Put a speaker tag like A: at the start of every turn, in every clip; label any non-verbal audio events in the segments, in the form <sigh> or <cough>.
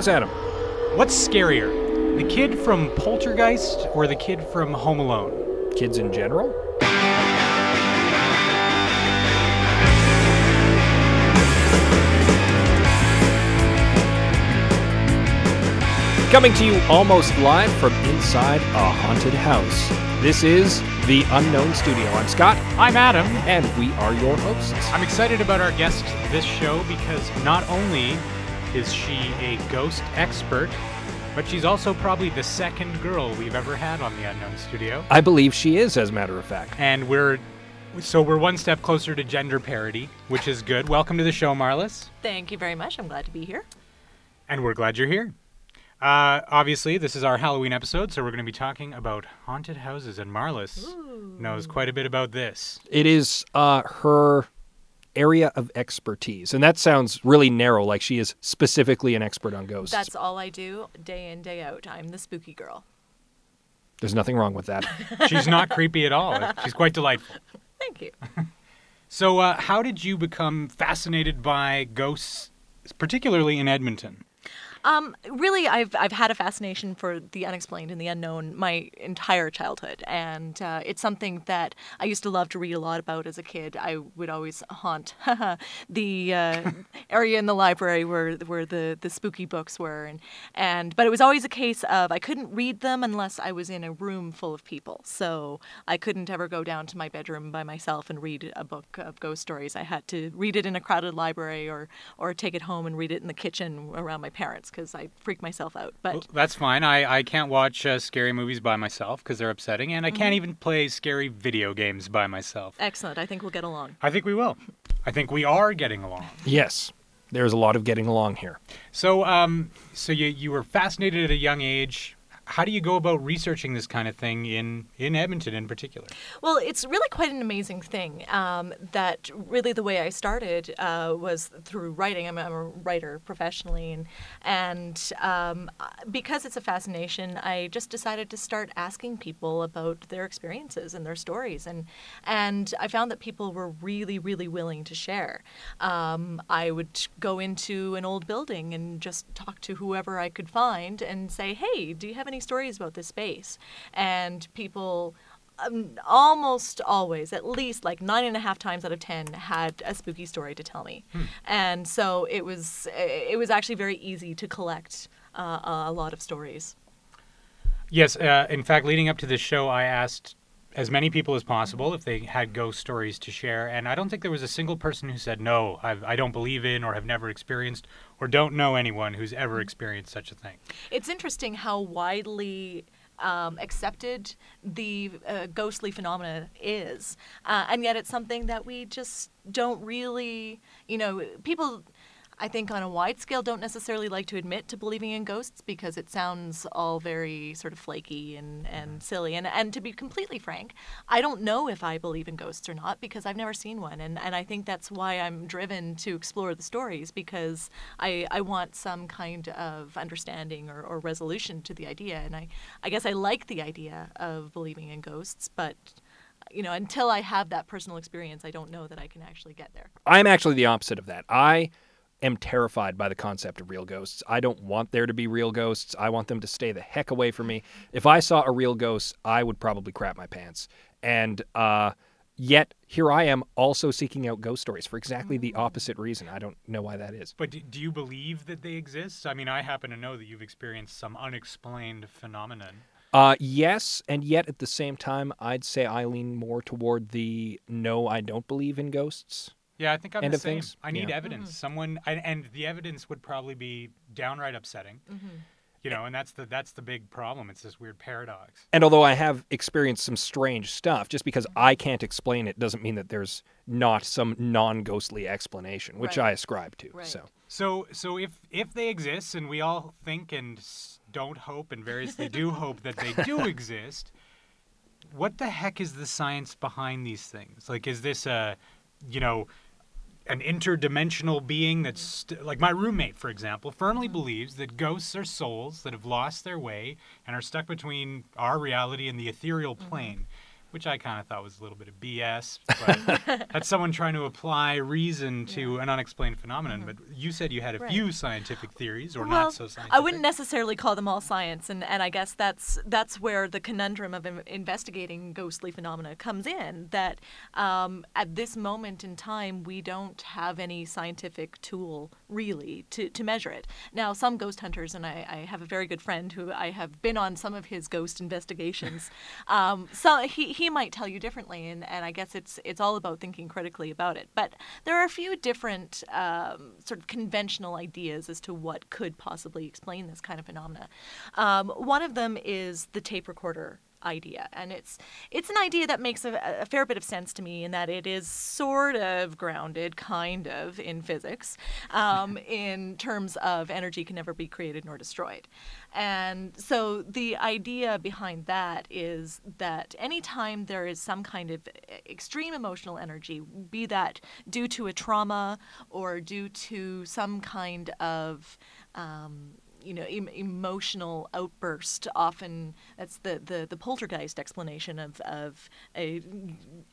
A: Yes, Adam.
B: what's scarier? The kid from Poltergeist or the kid from Home Alone?
A: Kids in general? Coming to you almost live from inside a haunted house. This is the Unknown Studio. I'm Scott,
B: I'm Adam.
A: and we are your hosts.
B: I'm excited about our guest this show because not only is she a ghost expert, but she's also probably the second girl we've ever had on the Unknown Studio.
A: I believe she is, as a matter of fact.
B: And we're so we're one step closer to gender parity, which is good. Welcome to the show, Marliss.
C: Thank you very much. I'm glad to be here.
B: And we're glad you're here. Uh, obviously, this is our Halloween episode, so we're going to be talking about haunted houses, and Marliss knows quite a bit about this.
A: It is uh, her area of expertise. And that sounds really narrow, like she is specifically an expert on ghosts.
C: That's all I do day in, day out. I'm the spooky girl.
A: There's nothing wrong with that. <laughs>
B: She's not creepy at all. She's quite delightful.
C: Thank you. <laughs>
B: So, uh, how did you become fascinated by ghosts, particularly in Edmonton?
C: Um, really, I've I've had a fascination for the unexplained and the unknown my entire childhood, and uh, it's something that I used to love to read a lot about as a kid. I would always haunt <laughs> the uh, area in the library where where the, the spooky books were, and and but it was always a case of I couldn't read them unless I was in a room full of people. So I couldn't ever go down to my bedroom by myself and read a book of ghost stories. I had to read it in a crowded library or or take it home and read it in the kitchen around my parents because I freak myself out. But
B: Well, that's fine. I, I can't watch uh, scary movies by myself because they're upsetting, and I can't even play scary video games by myself.
C: excellent. I think we'll get along.
B: I think we will. I think we are getting along.
A: yes, there's a lot of getting along here.
B: So, um, so you you were fascinated at a young age. How do you go about researching this kind of thing in in Edmonton in particular?
C: Well, it's really quite an amazing thing. Um, that really the way I started uh, was through writing. I'm, I'm a writer professionally, and and um, because it's a fascination, I just decided to start asking people about their experiences and their stories, and and I found that people were really, really willing to share. Um, I would go into an old building and just talk to whoever I could find and say, "Hey, do you have any stories about this space?" And people um, almost always, at least like nine and a half times out of ten, had a spooky story to tell me, and so it was it was actually very easy to collect uh, a lot of stories.
B: Yes, uh, in fact, leading up to this show, I asked as many people as possible if they had ghost stories to share, and I don't think there was a single person who said no, I've, I don't believe in, or have never experienced, or don't know anyone who's ever experienced such a thing.
C: It's interesting how widely um, accepted the uh, ghostly phenomena is, uh, and yet it's something that we just don't really, you know, people. I think on a wide scale don't necessarily like to admit to believing in ghosts because it sounds all very sort of flaky and, and mm-hmm. silly. And and to be completely frank, I don't know if I believe in ghosts or not because I've never seen one. And, and I think that's why I'm driven to explore the stories because I, I want some kind of understanding or, or resolution to the idea. And I, I guess I like the idea of believing in ghosts, but you know, until I have that personal experience, I don't know that I can actually get there.
A: I'm actually the opposite of that. I am terrified by the concept of real ghosts. I don't want there to be real ghosts. I want them to stay the heck away from me. If I saw a real ghost, I would probably crap my pants. And uh, yet, here I am also seeking out ghost stories for exactly the opposite reason. I don't know why that is.
B: But do, do you believe that they exist? I mean, I happen to know that you've experienced some unexplained phenomenon.
A: Uh, yes, and yet at the same time, I'd say I lean more toward the no, I don't believe in ghosts.
B: Yeah, I think I'm
A: End
B: the same.
A: things?
B: I need
A: Yeah.
B: evidence. Mm. Someone, and, and the evidence would probably be downright upsetting. Mm-hmm. You know, and that's the that's the big problem. It's this weird paradox.
A: And although I have experienced some strange stuff, just because I can't explain it doesn't mean that there's not some non-ghostly explanation, which
C: Right.
A: I ascribe to.
C: Right.
A: So
B: So, so if if they exist, and we all think and don't hope, and variously do <laughs> hope that they do exist, what the heck is the science behind these things? Like, is this a, you know, an interdimensional being that's st- like my roommate, for example, firmly mm-hmm. believes that ghosts are souls that have lost their way and are stuck between our reality and the ethereal mm-hmm. plane. Which I kind of thought was a little bit of BS. But <laughs> that's someone trying to apply reason to an unexplained phenomenon. But you said you had a
C: Mm-hmm. Right.
B: few scientific theories, or
C: well,
B: not so scientific.
C: I wouldn't necessarily call them all science, and, and I guess that's that's where the conundrum of investigating ghostly phenomena comes in. That um, at this moment in time, we don't have any scientific tool really to, to measure it. Now, some ghost hunters, and I, I have a very good friend who I have been on some of his ghost investigations. <laughs> um, so he, he might tell you differently, and, and I guess it's it's all about thinking critically about it. But there are a few different um, sort of conventional ideas as to what could possibly explain this kind of phenomena. Um, one of them is the tape recorder idea. And it's it's an idea that makes a, a fair bit of sense to me in that it is sort of grounded kind of in physics um, <laughs> in terms of energy can never be created nor destroyed. And so the idea behind that is that anytime there is some kind of extreme emotional energy be that due to a trauma or due to some kind of um, you know em- emotional outburst often that's the, the, the poltergeist explanation of, of a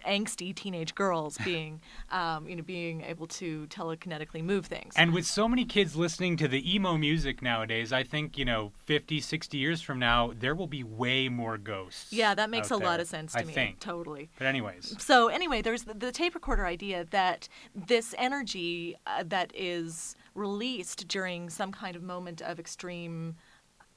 C: angsty teenage girls <laughs> being um, you know being able to telekinetically move things
B: And with so many kids listening to the emo music nowadays, I think, you know, 50, 60 years from now, there will be way more ghosts.
C: yeah that makes a
B: out
C: lot of sense to
B: I
C: me
B: think.
C: totally
B: But anyways,
C: so anyway, there's the, the tape recorder idea that this energy uh, that is released during some kind of moment of extreme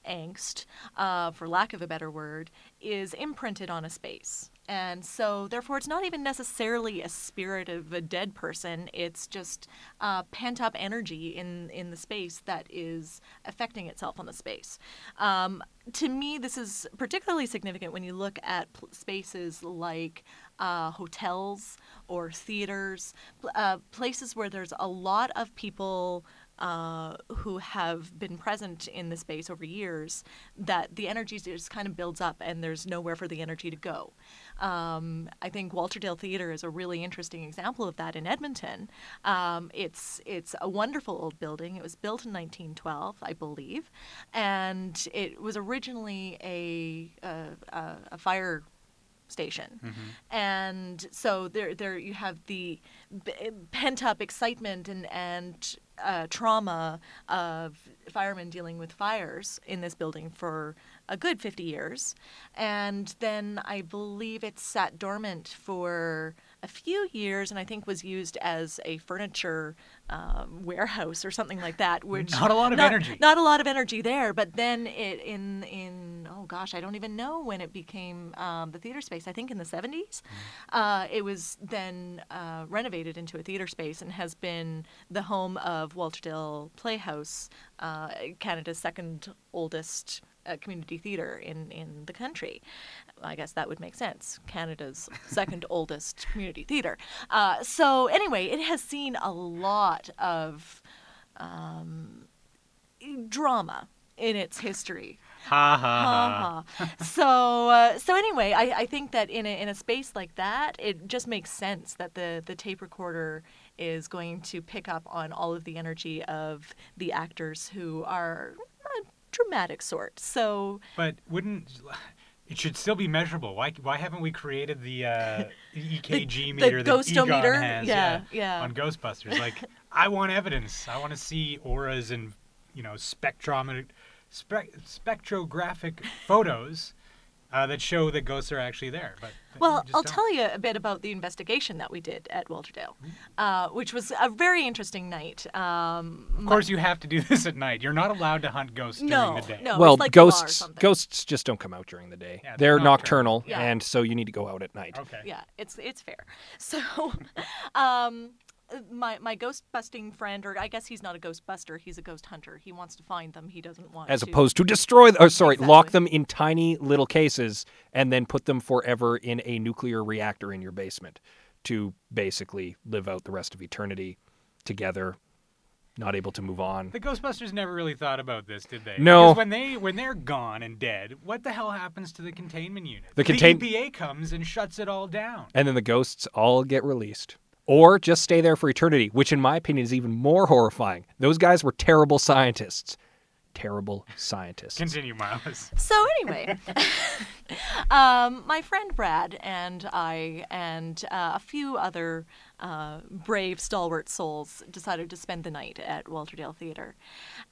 C: angst, uh, for lack of a better word, is imprinted on a space. And so, therefore, it's not even necessarily a spirit of a dead person. It's just uh, pent up energy in, in the space that is affecting itself on the space. Um, to me, this is particularly significant when you look at spaces like uh, hotels or theaters, uh, places where there's a lot of people uh, who have been present in the space over years, that the energy just kind of builds up and there's nowhere for the energy to go. Um, I think Walterdale Theater is a really interesting example of that in Edmonton. Um, it's it's a wonderful old building. It was built in 1912, I believe, and it was originally a a, a, a fire station. And so there there you have the pent up excitement and and uh, trauma of firemen dealing with fires in this building for a good 50 years. And then I believe it sat dormant for a few years and I think was used as a furniture um, warehouse or something like that. <laughs> Which
B: Not a lot of
C: not-
B: energy.
C: Not a lot of energy there. But then it in in oh gosh, I don't even know when it became um, the theater space. I think in the 70s. Uh, it was then uh, renovated into a theater space and has been the home of Walter Walterdale Playhouse, uh, Canada's second oldest uh, community theater in, in the country. I guess that would make sense. Canada's second <laughs> oldest community theater. Uh, so, anyway, it has seen a lot of um, drama in its history.
B: ha ha ha.
C: Uh-huh. so uh, so anyway, I, I think that in a, in a space like that, it just makes sense that the the tape recorder is going to pick up on all of the energy of the actors who are a dramatic sort. So
B: But wouldn't it should still be measurable? Why why haven't we created the uh, <laughs> EKG
C: the
B: meter that
C: ghostometer?
B: Egon has?
C: Yeah, yeah.
B: On Ghostbusters, like I want evidence. I want to see auras and you know spectrometer, spec, spectrographic photos uh, that show that ghosts are actually there. But, but
C: Well, I'll
B: don't.
C: tell you a bit about the investigation that we did at Walterdale,
B: Mm-hmm.
C: uh, which was a very interesting night. Um,
B: Of course, you have to do <laughs> this at night. You're not allowed to hunt ghosts
C: No,
B: during the day.
C: no.
A: well,
C: like the law or
A: ghosts ghosts just don't come out during the day.
B: Yeah,
A: they're
B: they're
A: nocturnal,
B: nocturnal.
C: Yeah.
A: and so you need to go out at night.
B: Okay.
C: yeah, it's it's fair. <laughs> So, <laughs> um, my my ghost busting friend, or I guess he's not a ghost buster, he's a ghost hunter. He wants to find them. He doesn't want
A: As
C: to.
A: opposed to destroy, or sorry, lock them in tiny little cases and then put them forever in a nuclear reactor in your basement to basically live out the rest of eternity together, not able to move on.
B: The Ghostbusters never really thought about this, did they?
A: No.
B: Because when they when they're gone and dead, what the hell happens to the containment unit?
A: The contain-
B: EPA comes and shuts it all down.
A: And then the ghosts all get released. Or just stay there for eternity, which in my opinion is even more horrifying. Those guys were terrible scientists. Terrible scientists.
B: Continue, Miles.
C: So anyway, <laughs> <laughs> Um, my friend Brad and I and uh, a few other uh, brave, stalwart souls decided to spend the night at Walterdale Theatre.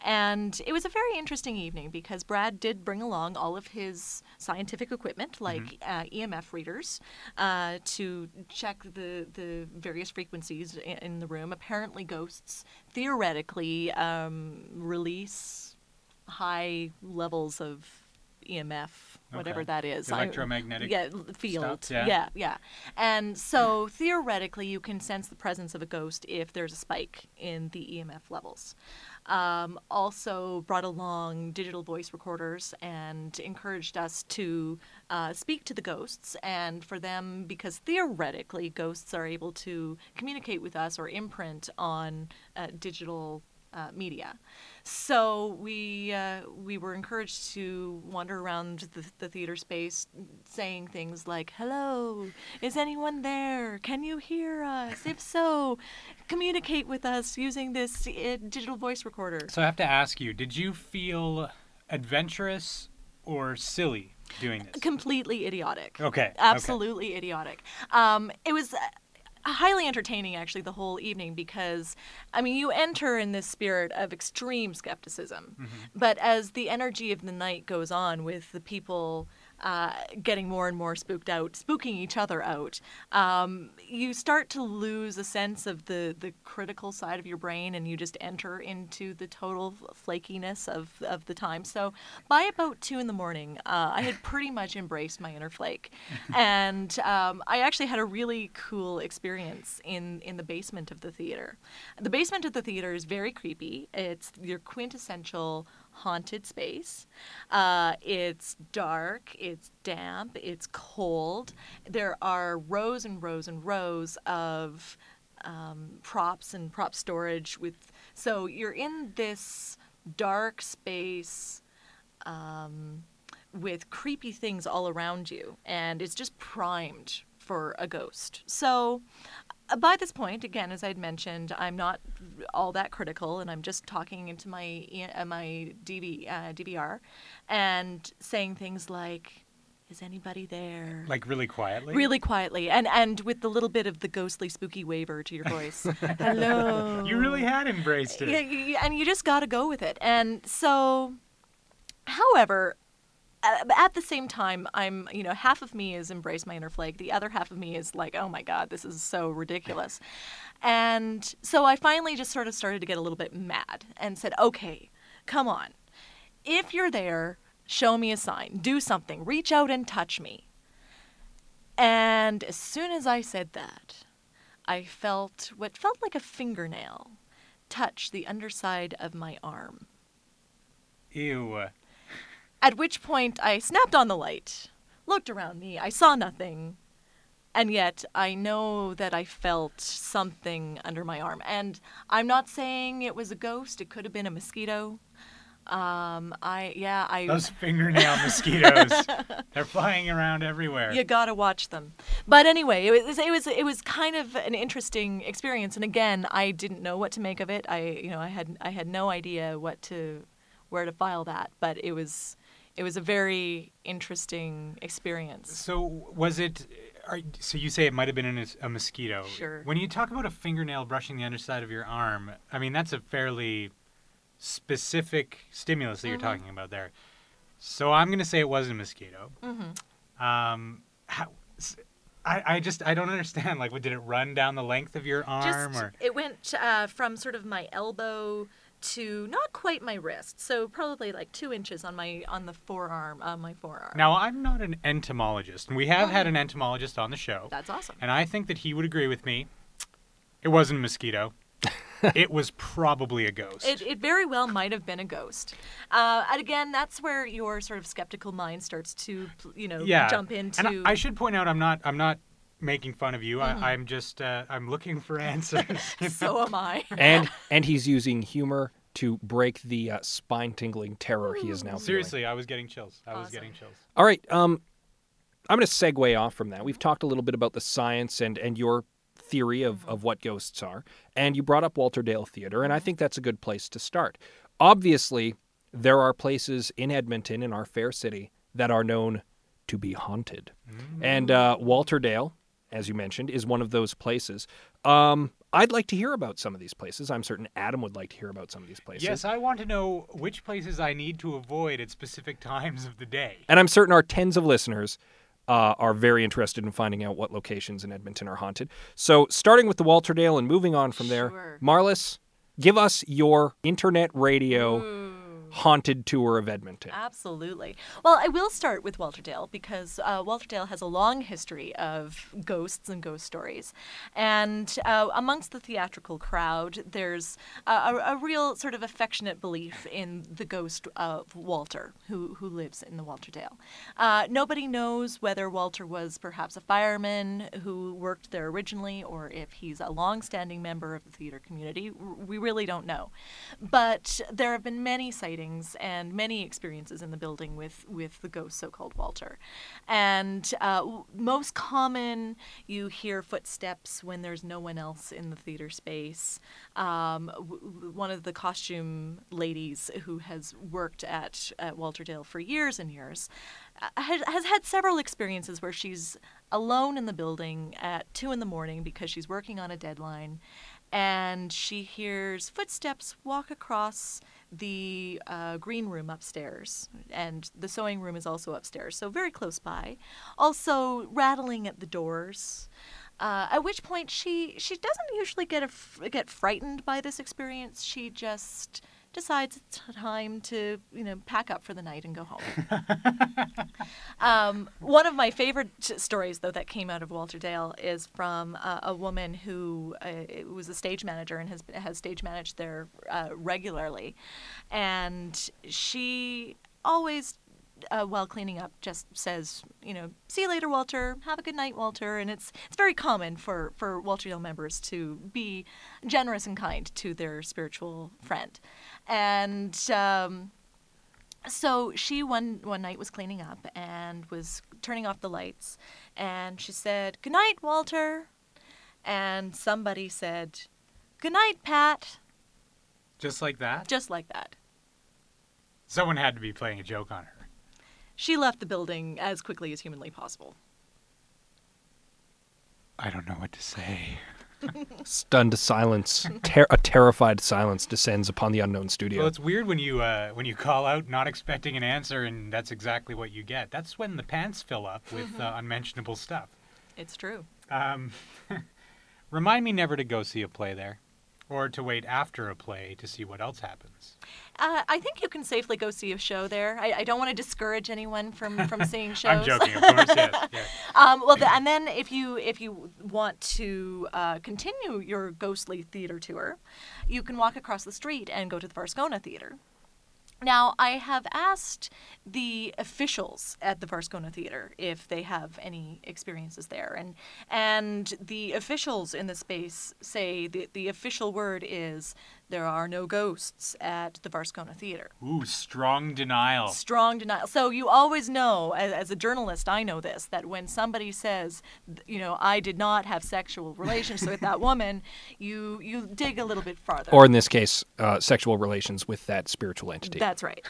C: And it was a very interesting evening because Brad did bring along all of his scientific equipment, like uh, EMF readers, uh, to check the, the various frequencies in, in the room. Apparently, ghosts theoretically um, release high levels of EMF, whatever
B: Okay.
C: that is. I-
B: Electromagnetic
C: yeah, field.
B: stuff, yeah.
C: yeah, yeah. And so theoretically, you can sense the presence of a ghost if there's a spike in the EMF levels. Um, also brought along digital voice recorders and encouraged us to uh, speak to the ghosts and for them because theoretically ghosts are able to communicate with us or imprint on uh, digital uh, media. So we uh, we were encouraged to wander around the, the theater space, saying things like, "Hello, is anyone there? Can you hear us? If so, communicate with us using this uh, digital voice recorder."
B: So I have to ask you, did you feel adventurous or silly doing this?
C: Completely idiotic.
B: Okay. okay.
C: absolutely idiotic. Um, it was uh, highly entertaining, actually, the whole evening because, I mean, you enter in this spirit of extreme skepticism, mm-hmm. but as the energy of the night goes on with the people. Uh, getting more and more spooked out, spooking each other out, um, you start to lose a sense of the, the critical side of your brain and you just enter into the total flakiness of, of the time. So by about two in the morning, uh, I had <laughs> pretty much embraced my inner flake. <laughs> and um, I actually had a really cool experience in, in the basement of the theater. The basement of the theater is very creepy. It's your quintessential haunted space. Uh, it's dark, it's damp, it's cold. There are rows and rows and rows of um, props and prop storage with. So you're in this dark space um, with creepy things all around you, and it's just primed for a ghost. So, by this point, again, as I'd mentioned, I'm not all that critical, and I'm just talking into my uh, my DV, uh, DVR and saying things like, "Is anybody there?"
B: Like really quietly?
C: really quietly, and and with the little bit of the ghostly, spooky waver to your voice. <laughs> Hello.
B: You really had embraced it.
C: Yeah, and you just got to go with it. And so, however, uh, at the same time, I'm, you know, half of me is embrace my inner flake. The other half of me is like, oh my God, this is so ridiculous. And so I finally just sort of started to get a little bit mad and said, okay, come on. If you're there, show me a sign, do something, reach out and touch me. And as soon as I said that, I felt what felt like a fingernail touch the underside of my arm.
B: Ew.
C: At which point I snapped on the light, looked around me, I saw nothing, and yet I know that I felt something under my arm. And I'm not saying it was a ghost, it could have been a mosquito. Um, I, yeah, I.
B: Those fingernail mosquitoes. <laughs> They're flying around everywhere.
C: You gotta watch them. But anyway, it was it was it was kind of an interesting experience. And again, I didn't know what to make of it. I you know I had I had no idea what to where to file that. But it was it was a very interesting experience.
B: So was it? Are, so you say it might have been a, a mosquito.
C: Sure.
B: When you talk about a fingernail brushing the underside of your arm, I mean that's a fairly specific stimulus that you're
C: Mm-hmm.
B: talking about there. So I'm going to say it wasn't a mosquito.
C: Mm-hmm.
B: Um, how, I, I just I don't understand. Like, what, did it run down the length of your arm,
C: Just
B: or
C: it went uh, from sort of my elbow to not quite my wrist, so probably like two inches on my on the forearm on my forearm.
B: now I'm not an entomologist, and we have had an entomologist on the show,
C: That's awesome.
B: and I think that he would agree with me. It wasn't a mosquito. <laughs> it was probably a ghost.
C: It, it very well might have been a ghost. Uh, and again, that's where your sort of skeptical mind starts to, you know,
B: yeah.
C: jump into.
B: And I, I should point out, I'm not. I'm not making fun of you.
C: Mm-hmm.
B: I, I'm just. Uh, I'm looking for answers. <laughs>
C: so am I. <laughs>
A: and and he's using humor to break the uh, spine-tingling terror he is now feeling.
B: Seriously, I was getting chills. I was getting chills.
A: All right. Um, I'm going to segue off from that. We've talked a little bit about the science and and your theory of, of what ghosts are, and you brought up Walterdale Theater, and I think that's a good place to start. Obviously, there are places in Edmonton, in our fair city, that are known to be haunted. And uh, Walterdale, as you mentioned, is one of those places. Um, I'd like to hear about some of these places. I'm certain Adam would like to hear about some of these places.
B: Yes, I want to know which places I need to avoid at specific <laughs> times of the day.
A: And I'm certain our tens of listeners uh, are very interested in finding out what locations in Edmonton are haunted. So, starting with the Walterdale and moving on from there,
C: Sure.
A: Marliss, give us your internet radio haunted tour of Edmonton.
C: Absolutely. Well, I will start with Walterdale because uh, Walterdale has a long history of ghosts and ghost stories. And uh, amongst the theatrical crowd, there's a, a, real sort of affectionate belief in the ghost of Walter, who, who lives in the Walterdale. Uh, nobody knows whether Walter was perhaps a fireman who worked there originally or if he's a long standing member of the theater community. We really don't know. But there have been many sightings and many experiences in the building with, with the ghost, so called Walter. And uh, most common, you hear footsteps when there's no one else in the theater space. Um, w- one of the costume ladies who has worked at, at Walterdale for years and years has, has had several experiences where she's alone in the building at two in the morning because she's working on a deadline and she hears footsteps walk across the uh, green room upstairs, and the sewing room is also upstairs, so very close by. Also rattling at the doors. Uh, at which point she she doesn't usually get a, get frightened by this experience. She just decides it's time to you know pack up for the night and go home. <laughs> Um, one of my favorite stories, though, that came out of Walterdale is from uh, a woman who uh, was a stage manager and has has stage managed there uh, regularly, and she always. Uh, while cleaning up, just says, you know, see you later, Walter. Have a good night, Walter. And it's it's very common for for Walterdale members to be generous and kind to their spiritual friend, and um, so she one one night was cleaning up and was turning off the lights and she said good night walter and somebody said good night pat
B: Just like that?
C: just like that
B: Someone had to be playing a joke on her.
C: She left the building as quickly as humanly possible
B: I don't know what to say. <laughs>
A: Stunned silence, ter- a terrified silence descends upon the unknown studio.
B: Well, it's weird when you uh, when you call out not expecting an answer and that's exactly what you get. That's when the pants fill up with uh, unmentionable stuff.
C: it's true
B: Um, <laughs> remind me never to go see a play there, or to wait after a play to see what else happens.
C: uh, i think you can safely go see a show there i, I don't want to discourage anyone from <laughs> from seeing shows
B: I'm joking, of course. Yes. <laughs> yes.
C: Um, well, the, and then if you if you want to uh, continue your ghostly theater tour, you can walk across the street and go to the Varscona Theater. Now, I have asked the officials at the Varscona Theater if they have any experiences there, and and the officials in the space say the the official word is there are no ghosts at the Varscona Theater
B: Ooh, strong denial.
C: strong denial. So you always know, as, as a journalist, I know this, that when somebody says, you know, I did not have sexual relations with that woman, <laughs> you you dig a little bit farther.
A: or in this case, uh, sexual relations with that spiritual entity.
C: That's right.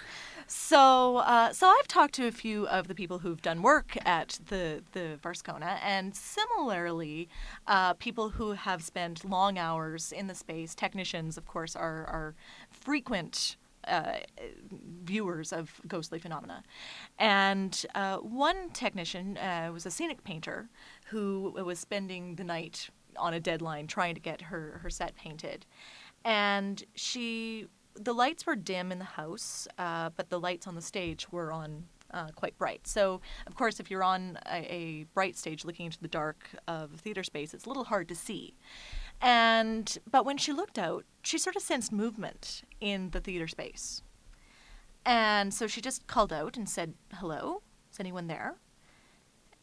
C: So, uh, so I've talked to a few of the people who've done work at the the Varscona, and similarly, uh, people who have spent long hours in the space. Technicians, of course, are are frequent. Uh, viewers of ghostly phenomena, and uh, one technician uh, was a scenic painter who was spending the night on a deadline trying to get her her set painted, and she the lights were dim in the house, uh, but the lights on the stage were on uh, quite bright. So, of course, if you're on a, a bright stage looking into the dark of theater space, it's a little hard to see. And but when she looked out, she sort of sensed movement in the theater space. And so she just called out and said, "Hello, is anyone there?"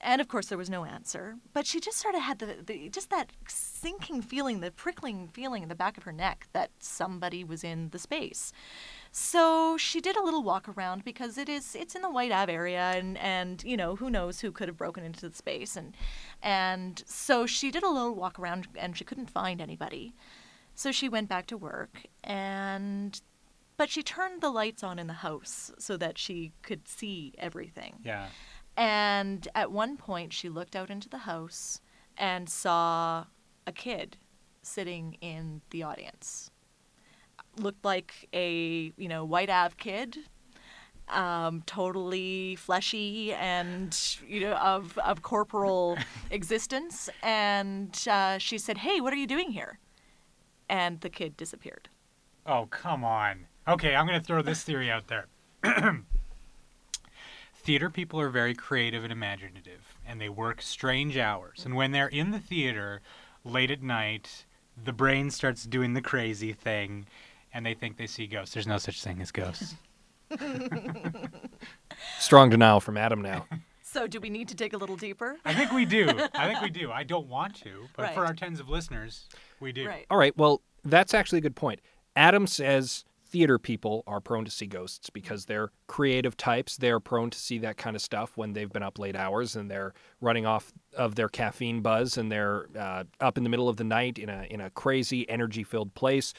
C: And of course, there was no answer. But she just sort of had the, the just that sinking feeling, the prickling feeling in the back of her neck that somebody was in the space. So she did a little walk around because it is it's in the White Ave area, and and you know who knows who could have broken into the space, and and so she did a little walk around, and she couldn't find anybody. So she went back to work, and but she turned the lights on in the house so that she could see everything
B: Yeah.
C: And at one point, she looked out into the house and saw a kid sitting in the audience. Looked like a you know white Av kid, um, totally fleshy and you know of of corporal <laughs> existence. And uh, she said, "Hey, what are you doing here?" And the kid disappeared.
B: Oh, come on. Okay, I'm going to throw this theory out there. <clears throat> theater people are very creative and imaginative, and they work strange hours. And when they're in the theater late at night, the brain starts doing the crazy thing, and they think they see ghosts. There's no such thing as ghosts. <laughs>
A: Strong denial from Adam now. <laughs>
C: So, do we need to dig a little deeper?
B: I think we do. <laughs> I think we do. I don't want to, but for our tens of listeners, we do.
C: Right.
A: All right, well, that's actually a good point. Adam says theater people are prone to see ghosts because they're creative types. They're prone to see that kind of stuff when they've been up late hours and they're running off of their caffeine buzz and they're uh, up in the middle of the night in a in a crazy energy-filled place.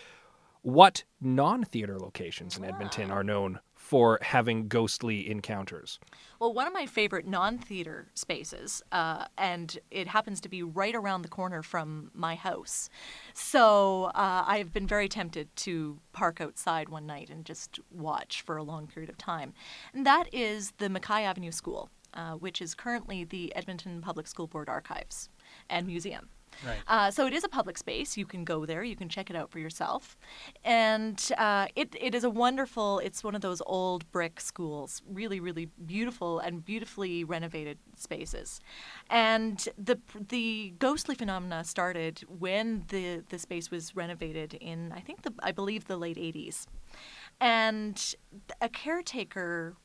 A: What non-theater locations in Edmonton are known for having ghostly encounters?
C: Well, one of my favorite non theater spaces, uh, and it happens to be right around the corner from my house. So uh, I've been very tempted to park outside one night and just watch for a long period of time. And that is the McKay Avenue School, uh, which is currently the Edmonton Public School Board Archives and Museum.
B: Right.
C: Uh, so it is a public space. You can go there. You can check it out for yourself, and uh, it it is a wonderful. It's one of those old brick schools, really really beautiful and beautifully renovated spaces, and the the ghostly phenomena started when the the space was renovated in I think the I believe the late '80s, and a caretaker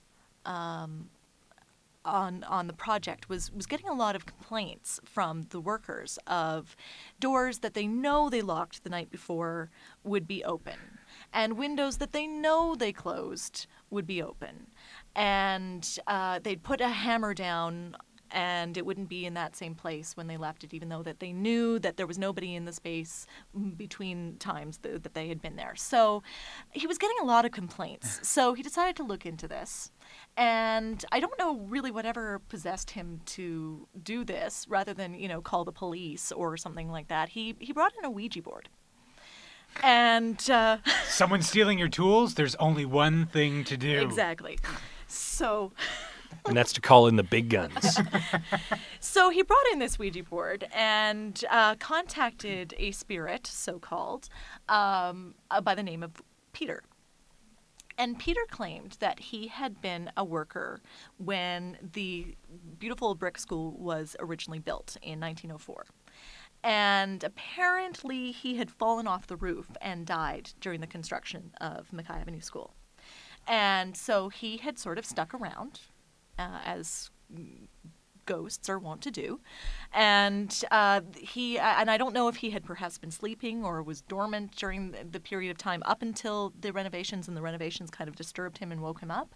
C: on on the project was was getting a lot of complaints from the workers of doors that they know they locked the night before would be open and windows that they know they closed would be open. And uh, they'd put a hammer down and it wouldn't be in that same place when they left it even though that they knew that there was nobody in the space between times th- that they had been there so he was getting a lot of complaints <sighs> so he decided to look into this and I don't know really whatever possessed him to do this rather than, you know, call the police or something like that. He he brought in a Ouija board. And uh,
B: Someone stealing your tools, there's only one thing to do. <laughs>
C: exactly. So
A: And that's to call in the big guns. <laughs>
C: so he brought in this Ouija board and uh, contacted a spirit, so called, um, uh, by the name of Peter. And Peter claimed that he had been a worker when the beautiful brick school was originally built in 1904. And apparently, he had fallen off the roof and died during the construction of McKay Avenue School. And so he had sort of stuck around, uh, as ghosts are wont to do. And uh, he, and I don't know if he had perhaps been sleeping or was dormant during the- period of time up until the renovations, and the renovations kind of disturbed him and woke him up.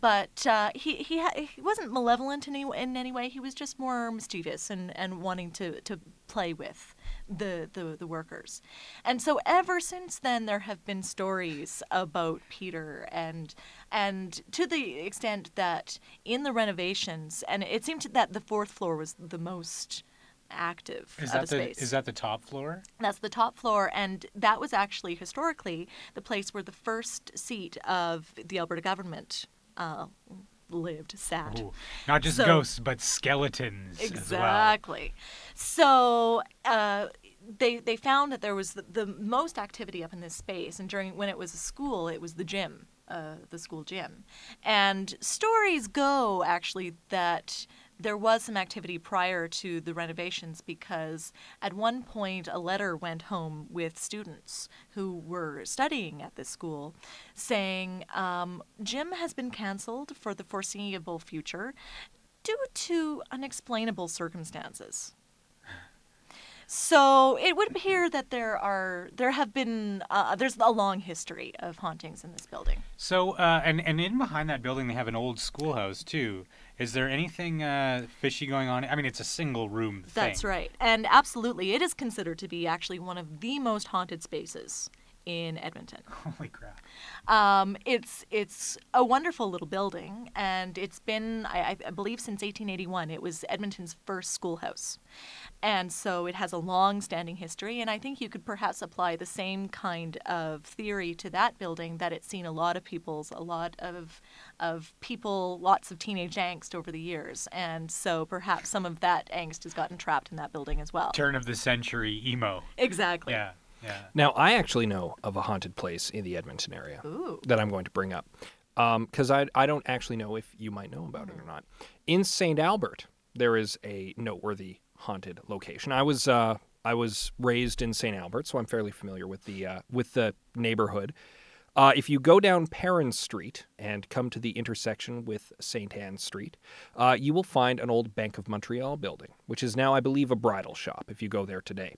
C: But uh, he, he, ha- he wasn't malevolent in any, in any way. He was just more mischievous and, and wanting to, to play with the, the, the workers. And so ever since then, there have been stories about Peter and and to the extent that in the renovations, and it seemed that the fourth floor was the most active
B: Is that the
C: space.
B: is that the top floor?
C: That's the top floor, and that was actually historically the place where the first seat of the Alberta government uh, lived, sat.
B: Ooh, not just
C: So-
B: ghosts, but skeletons as well.
C: Exactly. So uh, they they found that there was the, the most activity up in this space, and during when it was a school, it was the gym, uh, the school gym. And stories go actually that there was some activity prior to the renovations because at one point a letter went home with students who were studying at this school saying um, gym has been cancelled for the foreseeable future due to unexplainable circumstances. So it would appear that there are there have been uh, there's a long history of hauntings in this building.
B: So, uh, and and in behind that building, they have an old schoolhouse too. Is there anything uh, fishy going on? I mean, it's a single room thing.
C: That's right, and absolutely, it is considered to be actually one of the most haunted spaces in Edmonton. <laughs>
B: Holy crap.
C: Um, it's it's a wonderful little building, and it's been I, I believe since 1881. It was Edmonton's first schoolhouse, and so it has a long-standing history. And I think you could perhaps apply the same kind of theory to that building that it's seen a lot of people's, a lot of of people, lots of teenage angst over the years, and so perhaps some of that angst has gotten trapped in that building as well.
B: Turn of the century emo.
C: Exactly.
B: Yeah. Yeah.
A: Now, I actually know of a haunted place in the Edmonton area
C: Ooh.
A: that I'm going to bring up because I, I don't actually know if you might know about it or not. In St. Albert, there is a noteworthy haunted location. I was uh, I was raised in St. Albert, so I'm fairly familiar with the uh, with the neighborhood. Uh, if you go down Perron Street and come to the intersection with St. Anne Street, uh, you will find an old Bank of Montreal building, which is now, I believe, a bridal shop if you go there today.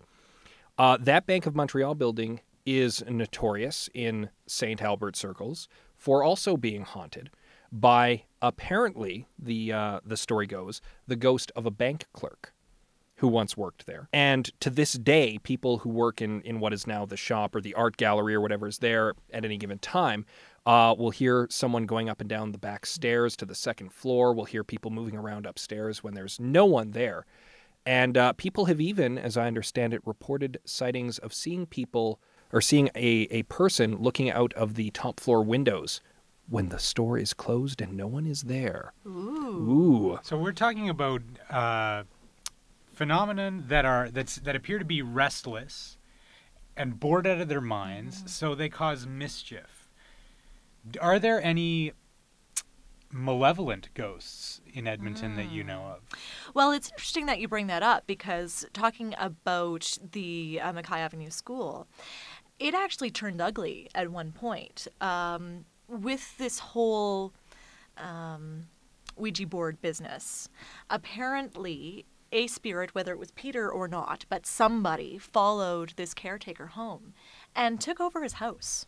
A: Uh, that Bank of Montreal building is notorious in St. Albert circles for also being haunted by apparently the uh, the story goes the ghost of a bank clerk who once worked there. And to this day, people who work in, in what is now the shop or the art gallery or whatever is there at any given time uh, will hear someone going up and down the back stairs to the second floor. We'll hear people moving around upstairs when there's no one there. And uh, people have even, as I understand it, reported sightings of seeing people or seeing a, a person looking out of the top floor windows when the store is closed and no one is there. Ooh.
B: So we're talking about uh, phenomenon that are that's that appear to be restless and bored out of their minds, so they cause mischief. Are there any malevolent ghosts in Edmonton that you know of?
C: Well, it's interesting that you bring that up because talking about the uh, McKay Avenue School, it actually turned ugly at one point um, with this whole um, Ouija board business. Apparently, a spirit, whether it was Peter or not, but somebody followed this caretaker home and took over his house.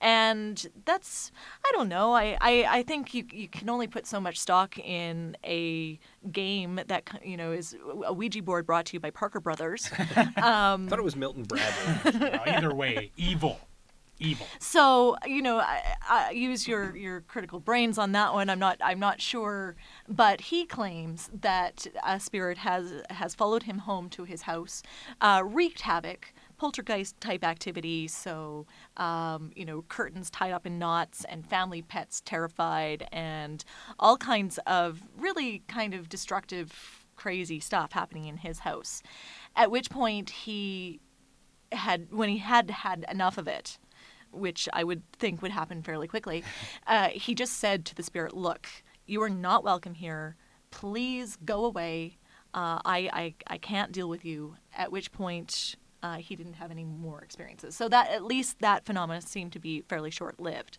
C: And that's, I don't know, I, I, I think you, you can only put so much stock in a game that, you know, is a Ouija board brought to you by Parker Brothers.
A: I <laughs> thought it was Milton Bradley. <laughs>
B: Uh, either way, evil, evil.
C: So you know, I, I use your your critical brains on that one. I'm not I'm not sure, but he claims that a spirit has has followed him home to his house, uh, wreaked havoc. Poltergeist type activity, so um, you know curtains tied up in knots and family pets terrified, and all kinds of really kind of destructive, crazy stuff happening in his house. At which point he had when he had had enough of it, which I would think would happen fairly quickly, uh, he just said to the spirit, "Look, you are not welcome here. Please go away. Uh, I, I I can't deal with you." At which point. Uh, he didn't have any more experiences, so that at least that phenomenon seemed to be fairly short-lived.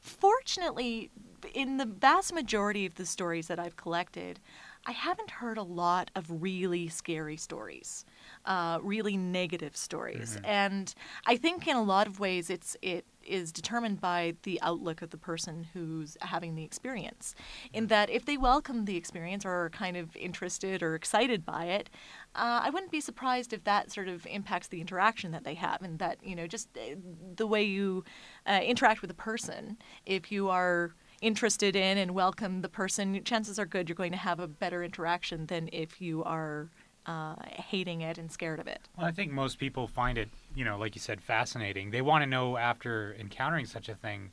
C: Fortunately, in the vast majority of the stories that I've collected, I haven't heard a lot of really scary stories, uh, really negative stories, and I think in a lot of ways it's it is determined by the outlook of the person who's having the experience. In that, if they welcome the experience or are kind of interested or excited by it, uh, I wouldn't be surprised if that sort of impacts the interaction that they have, and that you know just uh, the way you uh, interact with a person. If you are interested in and welcome the person, chances are good you're going to have a better interaction than if you are uh, hating it and scared of it.
B: Well, I think most people find it, you know, like you said, fascinating. They want to know after encountering such a thing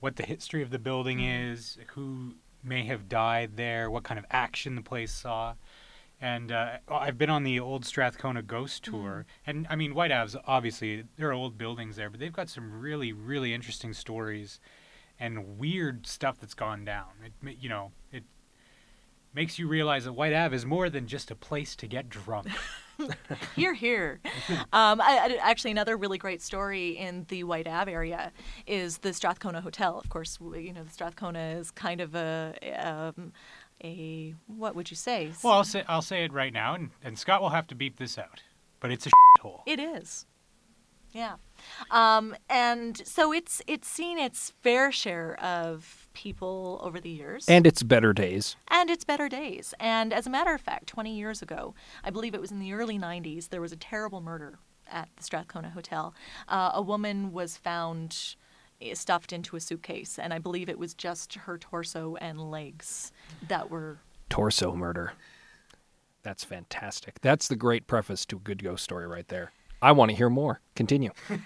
B: what the history of the building is, who may have died there, what kind of action the place saw. And uh, I've been on the old Strathcona ghost tour, and I mean, White Ave's obviously there are old buildings there, but they've got some really, really interesting stories and weird stuff that's gone down. It, you know, it makes you realize that White Ave is more than just a place to get drunk. <laughs>
C: Here, here. <laughs> um, I, I- actually, another really great story in the White Ave area is the Strathcona Hotel. Of course, w- you know the Strathcona is kind of a um, a what would you say?
B: Well, I'll say I'll say it right now, and, and Scott will have to beep this out. But it's a <laughs> hole.
C: It is. Yeah. Um, and so it's it's seen its fair share of people over the years.
A: and it's better days.
C: and its better days. And as a matter of fact, 20 years ago, I believe it was in the early 90s, there was a terrible murder at the Strathcona Hotel. Uh, a woman was found eh, stuffed into a suitcase, and I believe it was just her torso and legs that were.
A: Torso murder. That's fantastic. That's the great preface to a good ghost story right there. I want to hear more. Continue. <laughs>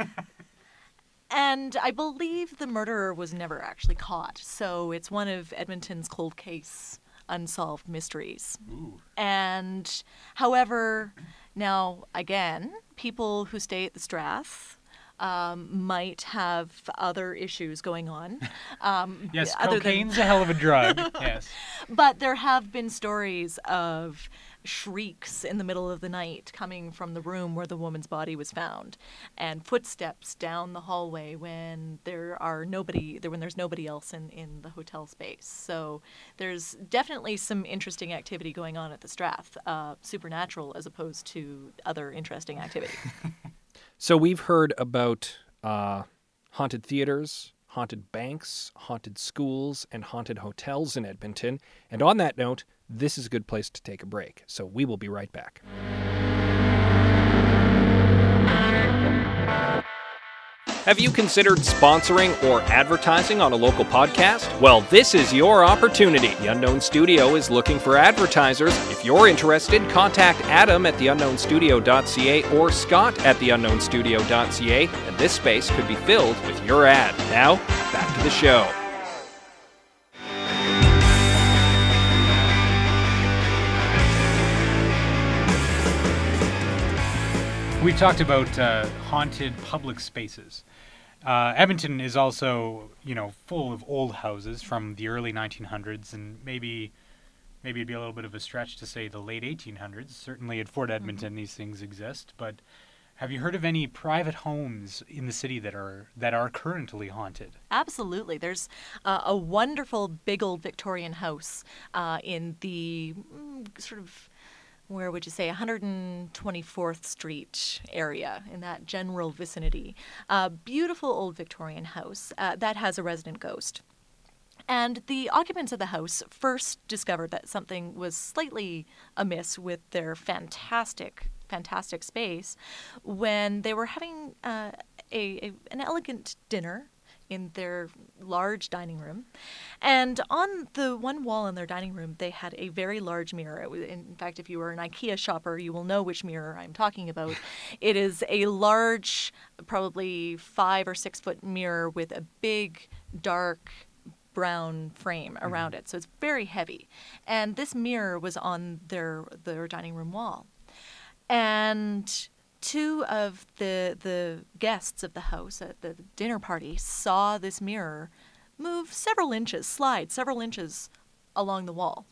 C: And I believe the murderer was never actually caught, so it's one of Edmonton's cold case unsolved mysteries. Ooh. And however, now again, people who stay at the Strath um, might have other issues going on. <laughs> Um,
B: Yes,
C: other than-
B: cocaine's a hell of a drug. <laughs> yes.
C: but there have been stories of shrieks in the middle of the night coming from the room where the woman's body was found, and footsteps down the hallway when there are nobody there when there's nobody else in, in the hotel space. So there's definitely some interesting activity going on at the Strath, uh, supernatural as opposed to other interesting activity. <laughs>
A: So we've heard about uh, haunted theaters, haunted banks, haunted schools, and haunted hotels in Edmonton. And on that note, this is a good place to take a break. So we will be right back. Have you considered sponsoring or advertising on a local podcast? Well, this is your opportunity. The Unknown Studio is looking for advertisers. If you're interested, contact Adam at theunknownstudio.ca or Scott at theunknownstudio.ca, and this space could be filled with your ad. Now, back to the show.
B: We talked about uh, haunted public spaces. Uh, Edmonton is also, you know, full of old houses from the early 1900s, and maybe, maybe it'd be a little bit of a stretch to say the late 1800s. Certainly at Fort Edmonton, these things exist. But have you heard of any private homes in the city that are that are currently haunted?
C: Absolutely. There's uh, a wonderful big old Victorian house uh, in the mm, sort of, where would you say, 124th Street area in that general vicinity. A beautiful old Victorian house uh, that has a resident ghost. And the occupants of the house first discovered that something was slightly amiss with their fantastic, fantastic space when they were having uh, a, a an elegant dinner in their large dining room. And on the one wall in their dining room, they had a very large mirror. It was, in fact, if you were an IKEA shopper, you will know which mirror I'm talking about. <laughs> it is a large, probably five or six foot mirror with a big, dark, brown frame mm-hmm. around it. So it's very heavy. And this mirror was on their their dining room wall. And two of the the guests of the house at the dinner party saw this mirror move several inches, slide several inches along the wall.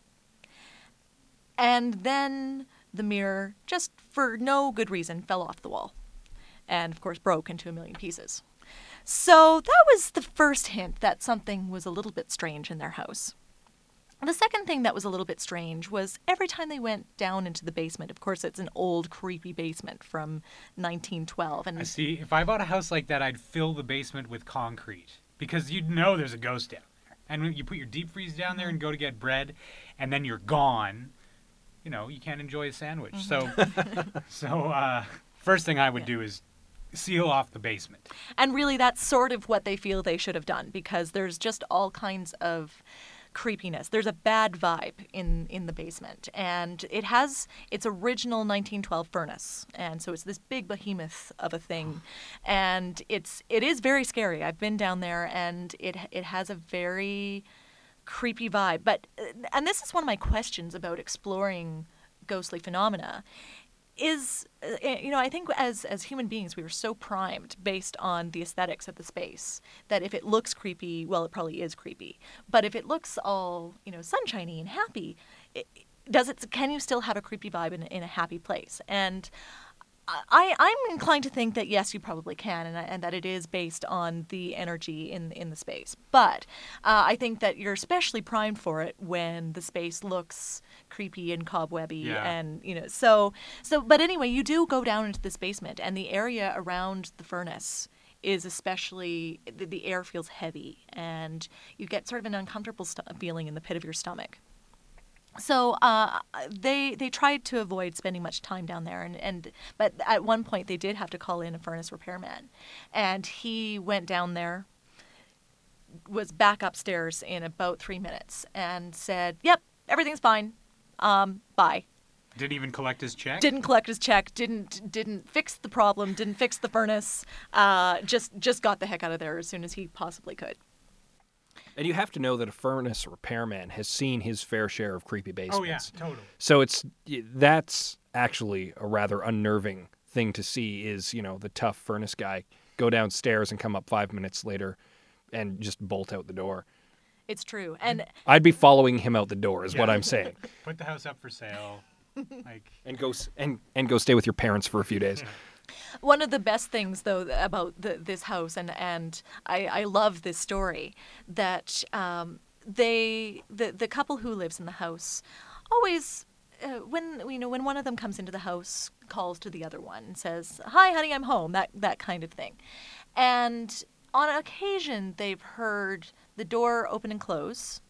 C: And then the mirror, just for no good reason, fell off the wall. And of course broke into a million pieces. So that was the first hint that something was a little bit strange in their house. The second thing that was a little bit strange was every time they went down into the basement, of course, it's an old, creepy basement from 1912. And
B: I see. If I bought a house like that, I'd fill the basement with concrete because you'd know there's a ghost down there. And when you put your deep freeze down there and go to get bread, and then you're gone, you know, you can't enjoy a sandwich. So, <laughs> so uh, first thing I would do is seal off the basement.
C: And really, that's sort of what they feel they should have done because there's just all kinds of creepiness. There's a bad vibe in in the basement, and it has its original 1912 furnace, and so it's this big behemoth of a thing, and it's it is very scary. I've been down there, and it it has a very creepy vibe. But and this is one of my questions about exploring ghostly phenomena is uh, you know i think as as human beings we were so primed based on the aesthetics of the space that if it looks creepy well it probably is creepy. But if it looks all you know sunshiny and happy it, does it can you still have a creepy vibe in, in a happy place? And I, I'm inclined to think that yes, you probably can, and, and that it is based on the energy in in the space. But uh, I think that you're especially primed for it when the space looks creepy and cobwebby,
B: Yeah.
C: and you know. So so, but anyway, you do go down into this basement, and the area around the furnace is especially the, the air feels heavy, and you get sort of an uncomfortable st- feeling in the pit of your stomach. So uh, they they tried to avoid spending much time down there, and, and but at one point they did have to call in a furnace repairman, and he went down there, was back upstairs in about three minutes, and said, "Yep, everything's fine. Um, bye."
B: Didn't even collect his check.
C: Didn't collect his check. Didn't didn't fix the problem. Didn't fix the furnace. Uh, just just got the heck out of there as soon as he possibly could.
A: And you have to know that a furnace repairman has seen his fair share of creepy basements.
B: Oh yeah, totally.
A: So it's that's actually a rather unnerving thing to see is, you know, the tough furnace guy go downstairs and come up 5 minutes later and just bolt out the door.
C: It's true, and
A: I'd be following him out the door is what I'm saying. <laughs>
B: Put the house up for sale. like
A: And go and and go stay with your parents for a few days. <laughs>
C: One of the best things, though, about the, this house, and and I, I love this story, that um, they the the couple who lives in the house always. Uh, when you know when one of them comes into the house, calls to the other one and says, "Hi, honey, I'm home." That that kind of thing, and on occasion they've heard the door open and close,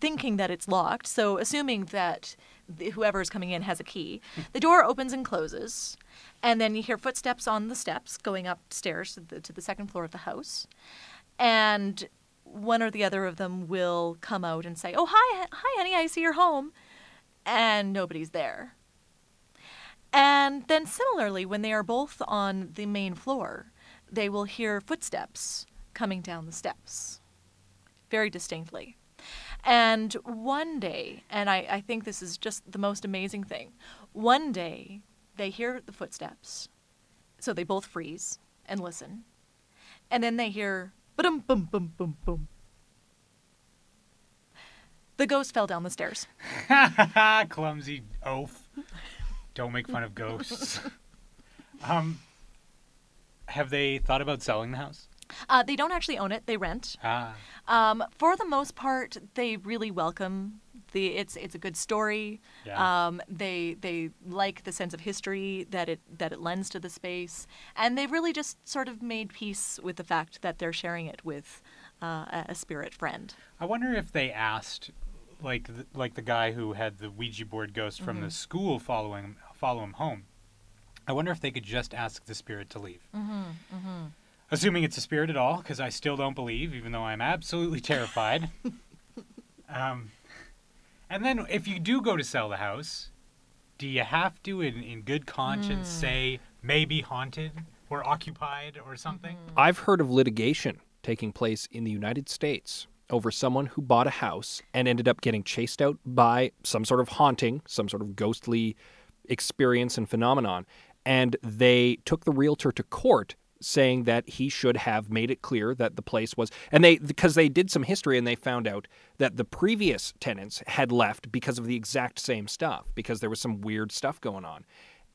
C: thinking that it's locked. So assuming that whoever is coming in has a key, the door opens and closes, and then you hear footsteps on the steps going upstairs to the, to the second floor of the house, and one or the other of them will come out and say, "Oh hi, hi, honey, I see you're home," and nobody's there. And then similarly, when they are both on the main floor, they will hear footsteps coming down the steps very distinctly. And one day, and I, I think this is just the most amazing thing, one day they hear the footsteps, so they both freeze and listen. And then they hear boom, boom, boom, boom, boom. The ghost fell down the stairs. <laughs>
B: clumsy oaf. Don't make fun of ghosts. <laughs> um, have they thought about selling the house?
C: Uh, they don't actually own it; they rent.
B: Ah,
C: Um, for the most part, they really welcome the. It's it's a good story.
B: Yeah.
C: Um, they they like the sense of history that it that it lends to the space, and they've really just sort of made peace with the fact that they're sharing it with uh, a- spirit friend.
B: I wonder if they asked, like, th- like the guy who had the Ouija board ghost from
C: Mm-hmm.
B: the school following follow him home. I wonder if they could just ask the spirit to leave. Mm-hmm, Assuming it's a spirit at all, because I still don't believe, even though I'm absolutely terrified. <laughs> um, and then, if you do go to sell the house, do you have to, in, in good conscience,
C: Hmm.
B: say maybe haunted or occupied or something?
A: I've heard of litigation taking place in the United States over someone who bought a house and ended up getting chased out by some sort of haunting, some sort of ghostly experience and phenomenon. And they took the realtor to court saying that he should have made it clear that the place was and they because they did some history and they found out that the previous tenants had left because of the exact same stuff because there was some weird stuff going on.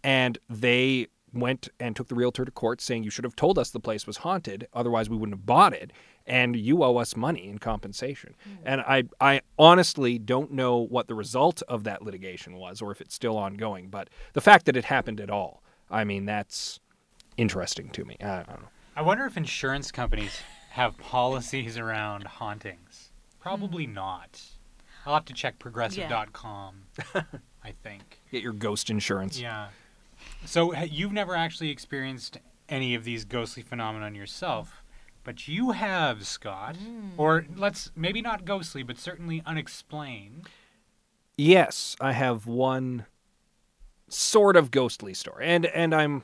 A: And they went and took the realtor to court saying you should have told us the place was haunted otherwise we wouldn't have bought it and you owe us money in compensation. Hmm. And i i honestly don't know what the result of that litigation was or if it's still ongoing but the fact that it happened at all i mean that's interesting to me i don't know
B: I wonder if insurance companies have policies around hauntings. Probably
C: Hmm.
B: not. I'll have to check progressive.com, <laughs> I think.
A: get your ghost insurance
B: Yeah. So you've never actually experienced any of these ghostly phenomena yourself, but you have, Scott.
C: Hmm.
B: Or let's maybe not ghostly, but certainly unexplained.
A: Yes, I have one sort of ghostly story. And and I'm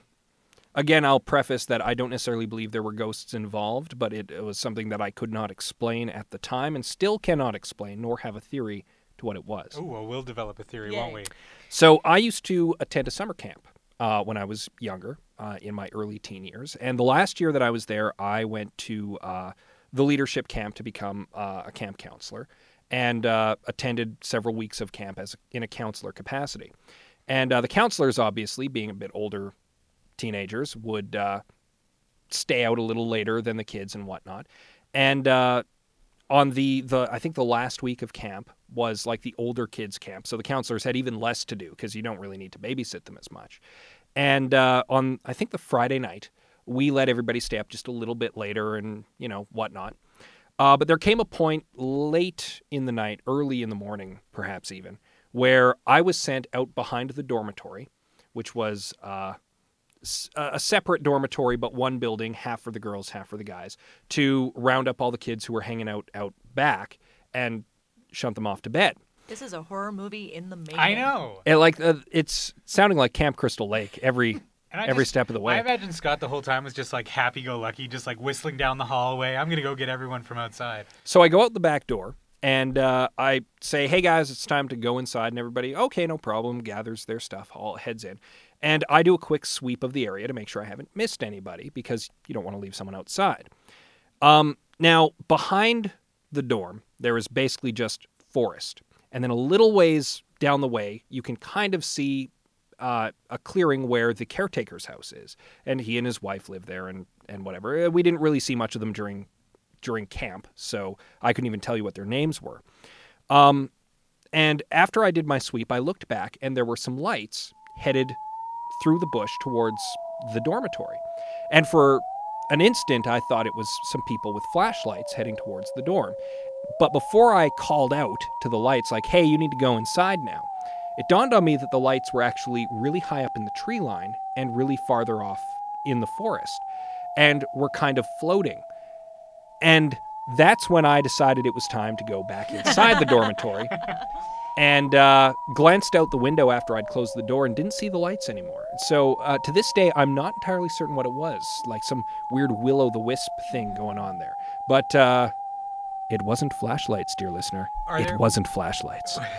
A: again I'll preface that I don't necessarily believe there were ghosts involved, but it, it was something that I could not explain at the time and still cannot explain nor have a theory to what it was.
B: Oh, well, we'll develop a theory, won't we?
A: So I used to attend a summer camp uh, when I was younger, uh, in my early teen years. And the last year that I was there, I went to uh, the leadership camp to become uh, a camp counselor, and uh, attended several weeks of camp as in a counselor capacity. And uh, the counselors, obviously, being a bit older teenagers, would uh, stay out a little later than the kids and whatnot. And uh, on the the I think the last week of camp was like the older kids camp, so the counselors had even less to do because you don't really need to babysit them as much. And uh, on I think the Friday night, we let everybody stay up just a little bit later and you know whatnot. Uh, but there came a point late in the night, early in the morning, perhaps even, where I was sent out behind the dormitory, which was uh, a separate dormitory, but one building, half for the girls, half for the guys, to round up all the kids who were hanging out out back and shunt them off to bed.
C: This is a horror movie in the making.
B: I know.
A: And like uh, it's sounding like Camp Crystal Lake every <laughs> every
B: just-
A: step of the way.
B: I imagine Scott the whole time was just like happy-go-lucky, just like whistling down the hallway. I'm gonna go get everyone from outside.
A: So I go out the back door and uh, I say, "Hey guys, it's time to go inside." And everybody, okay, no problem, gathers their stuff, all heads in, and I do a quick sweep of the area to make sure I haven't missed anybody because you don't want to leave someone outside. Um, now behind the dorm, there is basically just forest, and then a little ways down the way, you can kind of see uh, a clearing where the caretaker's house is, and he and his wife live there, and and whatever. Uh, We didn't really see much of them during during camp, so I couldn't even tell you what their names were. Um, and after I did my sweep, I looked back, and there were some lights headed through the bush towards the dormitory. And for an instant, I thought it was some people with flashlights heading towards the dorm. But before I called out to the lights, like, hey, you need to go inside now, it dawned on me that the lights were actually really high up in the tree line and really farther off in the forest and were kind of floating. And that's when I decided it was time to go back inside the <laughs> dormitory and uh, glanced out the window after I'd closed the door and didn't see the lights anymore. So uh, to this day, I'm not entirely certain what it was, like some weird will o' the wisp thing going on there. But uh, it wasn't flashlights, dear listener.
B: Are
A: it
B: there-
A: wasn't flashlights. <laughs>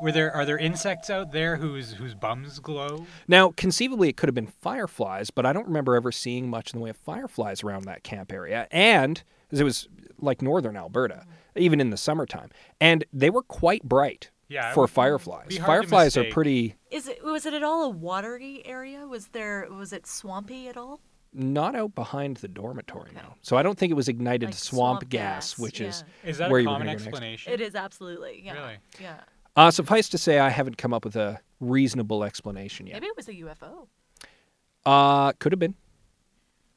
B: Were there are there insects out there whose whose bums glow?
A: Now, conceivably, it could have been fireflies, but I don't remember ever seeing much in the way of fireflies around that camp area. And 'cause it was like northern Alberta, even in the summertime, and they were quite bright
B: Yeah,
A: for fireflies.
B: be hard to
A: Fireflies are pretty
C: Is it was it at all a watery area? Was there was it swampy at all?
A: not out behind the dormitory now, so I don't think it was ignited
C: Like
A: swamp,
C: swamp
A: gas,
C: gas,
A: which is
C: yeah.
B: Is that
A: where
B: a
A: you were
B: common
A: gonna next.
B: explanation?
C: It is absolutely. Yeah.
B: Really?
C: Yeah.
A: Uh, suffice to say, I haven't come up with a reasonable explanation yet.
C: Maybe it was a UFO.
A: Uh, could have been,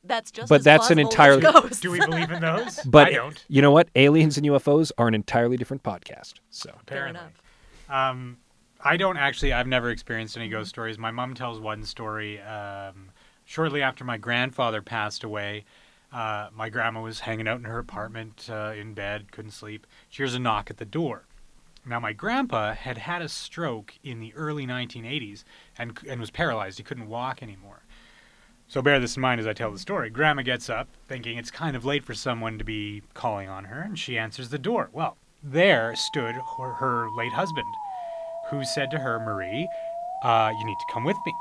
C: That's just.
A: But
C: as
A: that's an entirely-
B: Do we believe in <laughs> those?
A: but
B: I don't.
A: you know what? Aliens and UFOs are an entirely different podcast. So
C: Fair
B: Apparently. Um, I don't actually. I've never experienced any ghost stories. My mom tells one story. Um, shortly after my grandfather passed away, uh, my grandma was hanging out in her apartment uh, in bed, couldn't sleep. She hears a knock at the door. Now, my grandpa had had a stroke in the early 1980s and and was paralyzed. He couldn't walk anymore. So bear this in mind as I tell the story. Grandma gets up, thinking it's kind of late for someone to be calling on her, and she answers the door. Well, there stood her, her late husband, who said to her, Marie, uh, you need to come with me.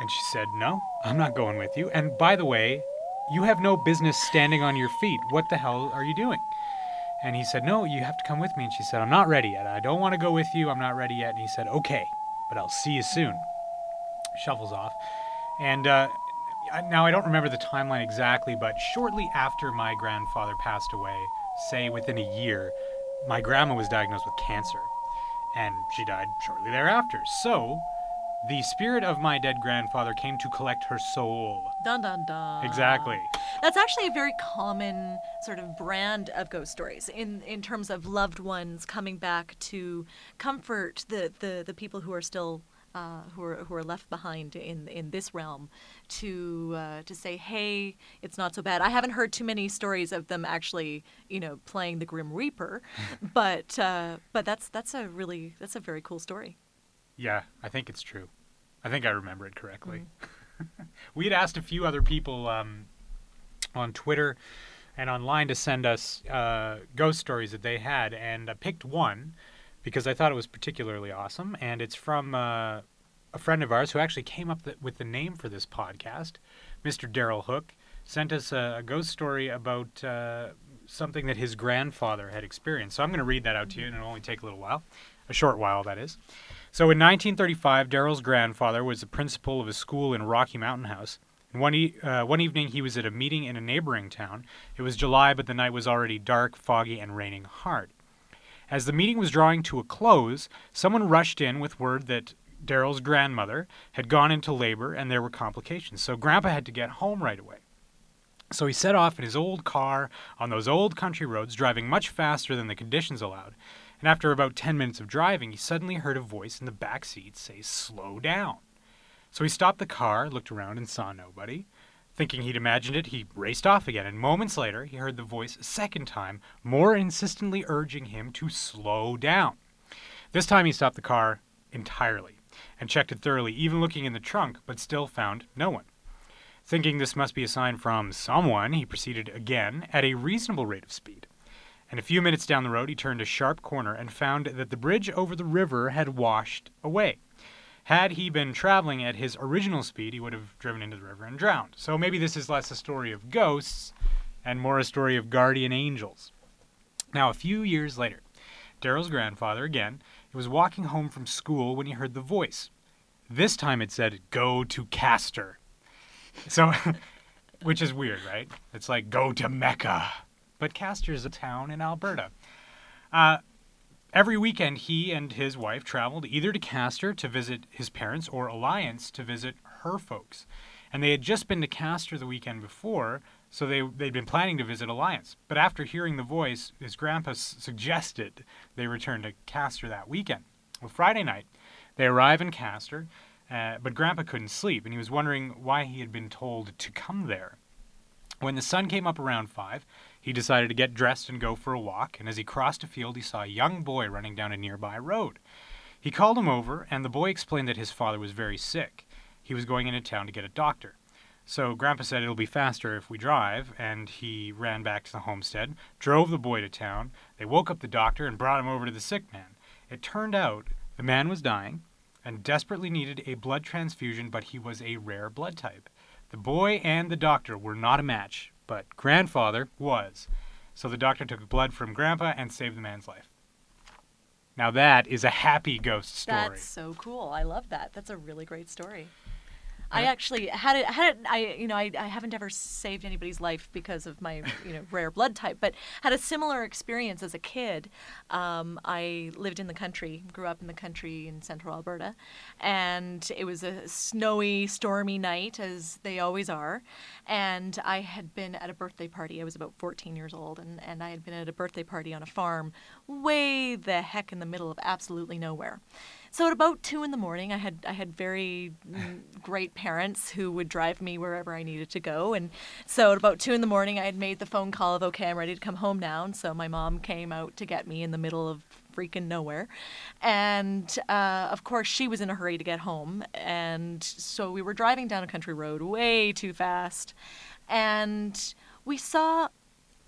B: And she said, No, I'm not going with you. And by the way, you have no business standing on your feet. What the hell are you doing? And he said, No, you have to come with me. And she said, I'm not ready yet. I don't want to go with you. I'm not ready yet. And he said, Okay, but I'll see you soon. Shuffles off. And uh, now I don't remember the timeline exactly, but shortly after my grandfather passed away, say within a year, my grandma was diagnosed with cancer. And she died shortly thereafter. So, the spirit of my dead grandfather came to collect her soul.
C: Dun dun dun.
B: Exactly.
C: That's actually a very common sort of brand of ghost stories in in terms of loved ones coming back to comfort the the, the people who are still. Uh, who are who are left behind in in this realm to uh, to say hey it's not so bad I haven't heard too many stories of them actually you know playing the Grim Reaper <laughs> but uh, but that's that's a really that's a very cool story
B: Yeah, I think it's true. I think I remember it correctly. <laughs> we had asked a few other people um, on Twitter and online to send us uh, ghost stories that they had, and I picked one because I thought it was particularly awesome, and it's from uh, a friend of ours who actually came up th- with the name for this podcast, Mr. Daryl Hooke, sent us a, a ghost story about uh, something that his grandfather had experienced. So I'm going to read that out to you, and it'll only take a little while, a short while, that is. So in 1935, Daryl's grandfather was the principal of a school in Rocky Mountain House. And one, e- uh, one evening, he was at a meeting in a neighboring town. It was July, but the night was already dark, foggy, and raining hard. As the meeting was drawing to a close, someone rushed in with word that Daryl's grandmother had gone into labor and there were complications. So Grandpa had to get home right away. So he set off in his old car on those old country roads, driving much faster than the conditions allowed. And after about 10 minutes of driving, he suddenly heard a voice in the back seat say, Slow down. So he stopped the car, looked around, and saw nobody. Thinking he'd imagined it, he raced off again, and moments later, he heard the voice a second time, more insistently urging him to slow down. This time, he stopped the car entirely and checked it thoroughly, even looking in the trunk, but still found no one. Thinking this must be a sign from someone, he proceeded again at a reasonable rate of speed. And a few minutes down the road, he turned a sharp corner and found that the bridge over the river had washed away. Had he been traveling at his original speed, he would have driven into the river and drowned. So maybe this is less a story of ghosts and more a story of guardian angels. Now, a few years later, Daryl's grandfather, again, he was walking home from school when he heard the voice. This time it said, Go to Castor. So, <laughs> which is weird, right? It's like, Go to Mecca. But Castor is a town in Alberta. Uh, every weekend, he and his wife traveled either to Castor to visit his parents or Alliance to visit her folks. And they had just been to Castor the weekend before, so they, they'd been planning to visit Alliance. But after hearing the voice, his grandpa suggested they return to Castor that weekend. Well, Friday night, they arrive in Castor, uh, but grandpa couldn't sleep, and he was wondering why he had been told to come there. When the sun came up around five, he decided to get dressed and go for a walk, and as he crossed a field, he saw a young boy running down a nearby road. He called him over, and the boy explained that his father was very sick. He was going into town to get a doctor. So Grandpa said it'll be faster if we drive, and he ran back to the homestead, drove the boy to town. They woke up the doctor and brought him over to the sick man. It turned out the man was dying and desperately needed a blood transfusion, but he was a rare blood type. The boy and the doctor were not a match, but grandfather was. So the doctor took blood from grandpa and saved the man's life. Now that is a happy ghost story.
C: That's so cool. I love that. That's a really great story. I actually had it. Had it. I you know I, I haven't ever saved anybody's life because of my you know rare blood type, but had a similar experience as a kid. Um, I lived in the country, grew up in the country in central Alberta, and it was a snowy, stormy night as they always are. And I had been at a birthday party. I was about 14 years old, and and I had been at a birthday party on a farm, way the heck in the middle of absolutely nowhere. So at about two in the morning, I had I had very mm, great parents who would drive me wherever I needed to go, and so at about two in the morning, I had made the phone call of okay, I'm ready to come home now, and so my mom came out to get me in the middle of freaking nowhere, and uh, of course she was in a hurry to get home, and so we were driving down a country road way too fast, and we saw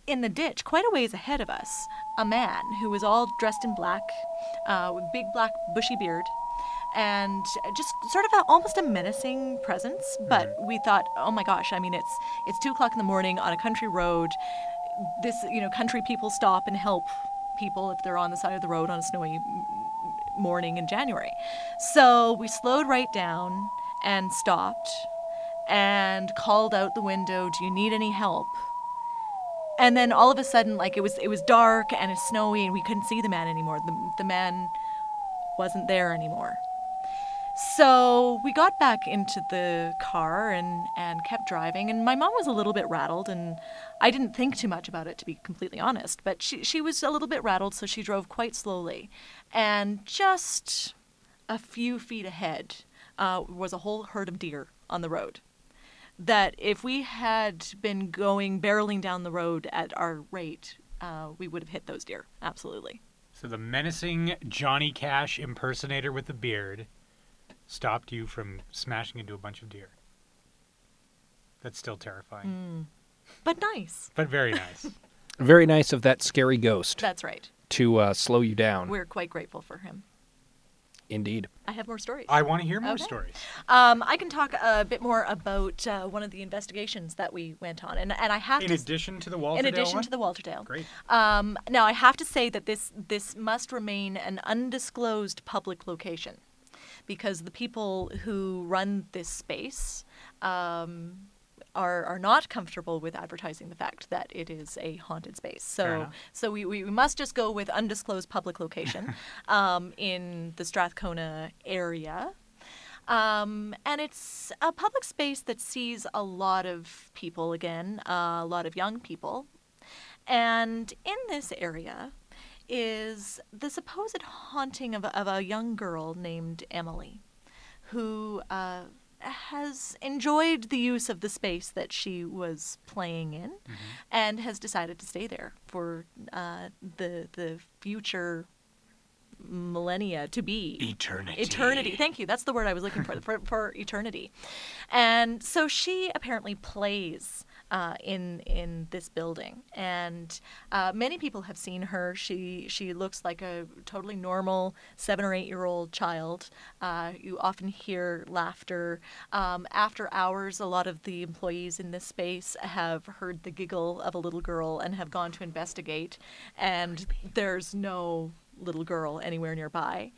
C: in the ditch, quite a ways ahead of us, a man who was all dressed in black, uh, with big black bushy beard, and just sort of a, almost a menacing presence. But we thought, oh my gosh, I mean, it's it's two o'clock in the morning on a country road. This, you know, country people stop and help people if they're on the side of the road on a snowy morning in January. So we slowed right down and stopped and called out the window, "Do you need any help?" And then all of a sudden like it was it was dark and it's snowy and we couldn't see the man anymore. The, the man wasn't there anymore. So we got back into the car and and kept driving. And my mom was a little bit rattled and i didn't think too much about it to be completely honest. But she, she was a little bit rattled so she drove quite slowly. And just a few feet ahead uh, was a whole herd of deer on the road that if we had been going barreling down the road at our rate, uh, we would have hit those deer. Absolutely.
B: So the menacing Johnny Cash impersonator with the beard stopped you from smashing into a bunch of deer. That's still terrifying,
C: But nice.
B: but very nice. <laughs>
A: Very nice of that scary ghost
C: That's right.
A: to uh, slow you down.
C: We're quite grateful for him.
A: Indeed.
C: I have more stories.
B: I want to hear more
C: Okay.
B: stories.
C: Um, I can talk a bit more about uh, one of the investigations that we went on, and and I have
B: In
C: to.
B: addition to the Walterdale
C: in addition
B: one?
C: to the Walterdale.
B: Great.
C: Um, now I have to say that this this must remain an undisclosed public location, because the people who run this space um, are are not comfortable with advertising the fact that it is a haunted space. So so we, we must just go with undisclosed public location <laughs> um, in the Strathcona area. Um, and it's a public space that sees a lot of people again, uh, a lot of young people. And in this area is the supposed haunting of a, of a young girl named Emily, who uh, has enjoyed the use of the space that she was playing in and has decided to stay there for uh, the, the future millennia to be.
B: Eternity.
C: eternity. Thank you. That's the word i was looking for for, for eternity. And so she apparently plays uh, in in this building. And uh, many people have seen her. She she looks like a totally normal seven or eight year old child. Uh, you often hear laughter. Um, after hours a lot of the employees in this space have heard the giggle of a little girl and have gone to investigate. And there's no little girl anywhere nearby.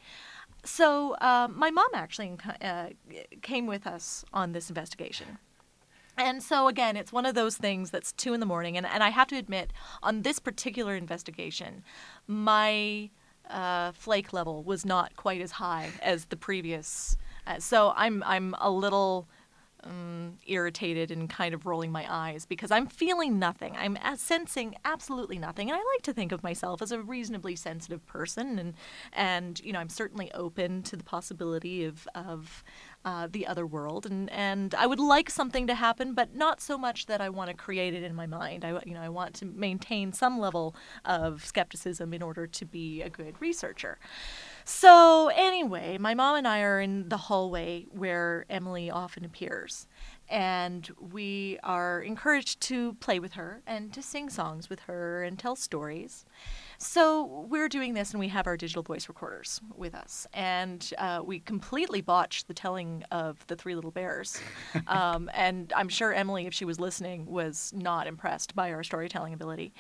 C: So uh, my mom actually uh, came with us on this investigation. And so again, it's one of those things that's two in the morning, and, and I have to admit, on this particular investigation, my uh, flake level was not quite as high as the previous. Uh, so I'm I'm a little um, irritated and kind of rolling my eyes because I'm feeling nothing. I'm uh, sensing absolutely nothing, and I like to think of myself as a reasonably sensitive person, and and you know I'm certainly open to the possibility of of uh, the other world, and and I would like something to happen, but not so much that I want to create it in my mind. I you know I want to maintain some level of skepticism in order to be a good researcher. So, anyway, my mom and I are in the hallway where Emily often appears. And we are encouraged to play with her and to sing songs with her and tell stories. So, we're doing this and we have our digital voice recorders with us. And uh, we completely botched the telling of the Three Little Bears. <laughs> Um, and I'm sure Emily, if she was listening, was not impressed by our storytelling ability.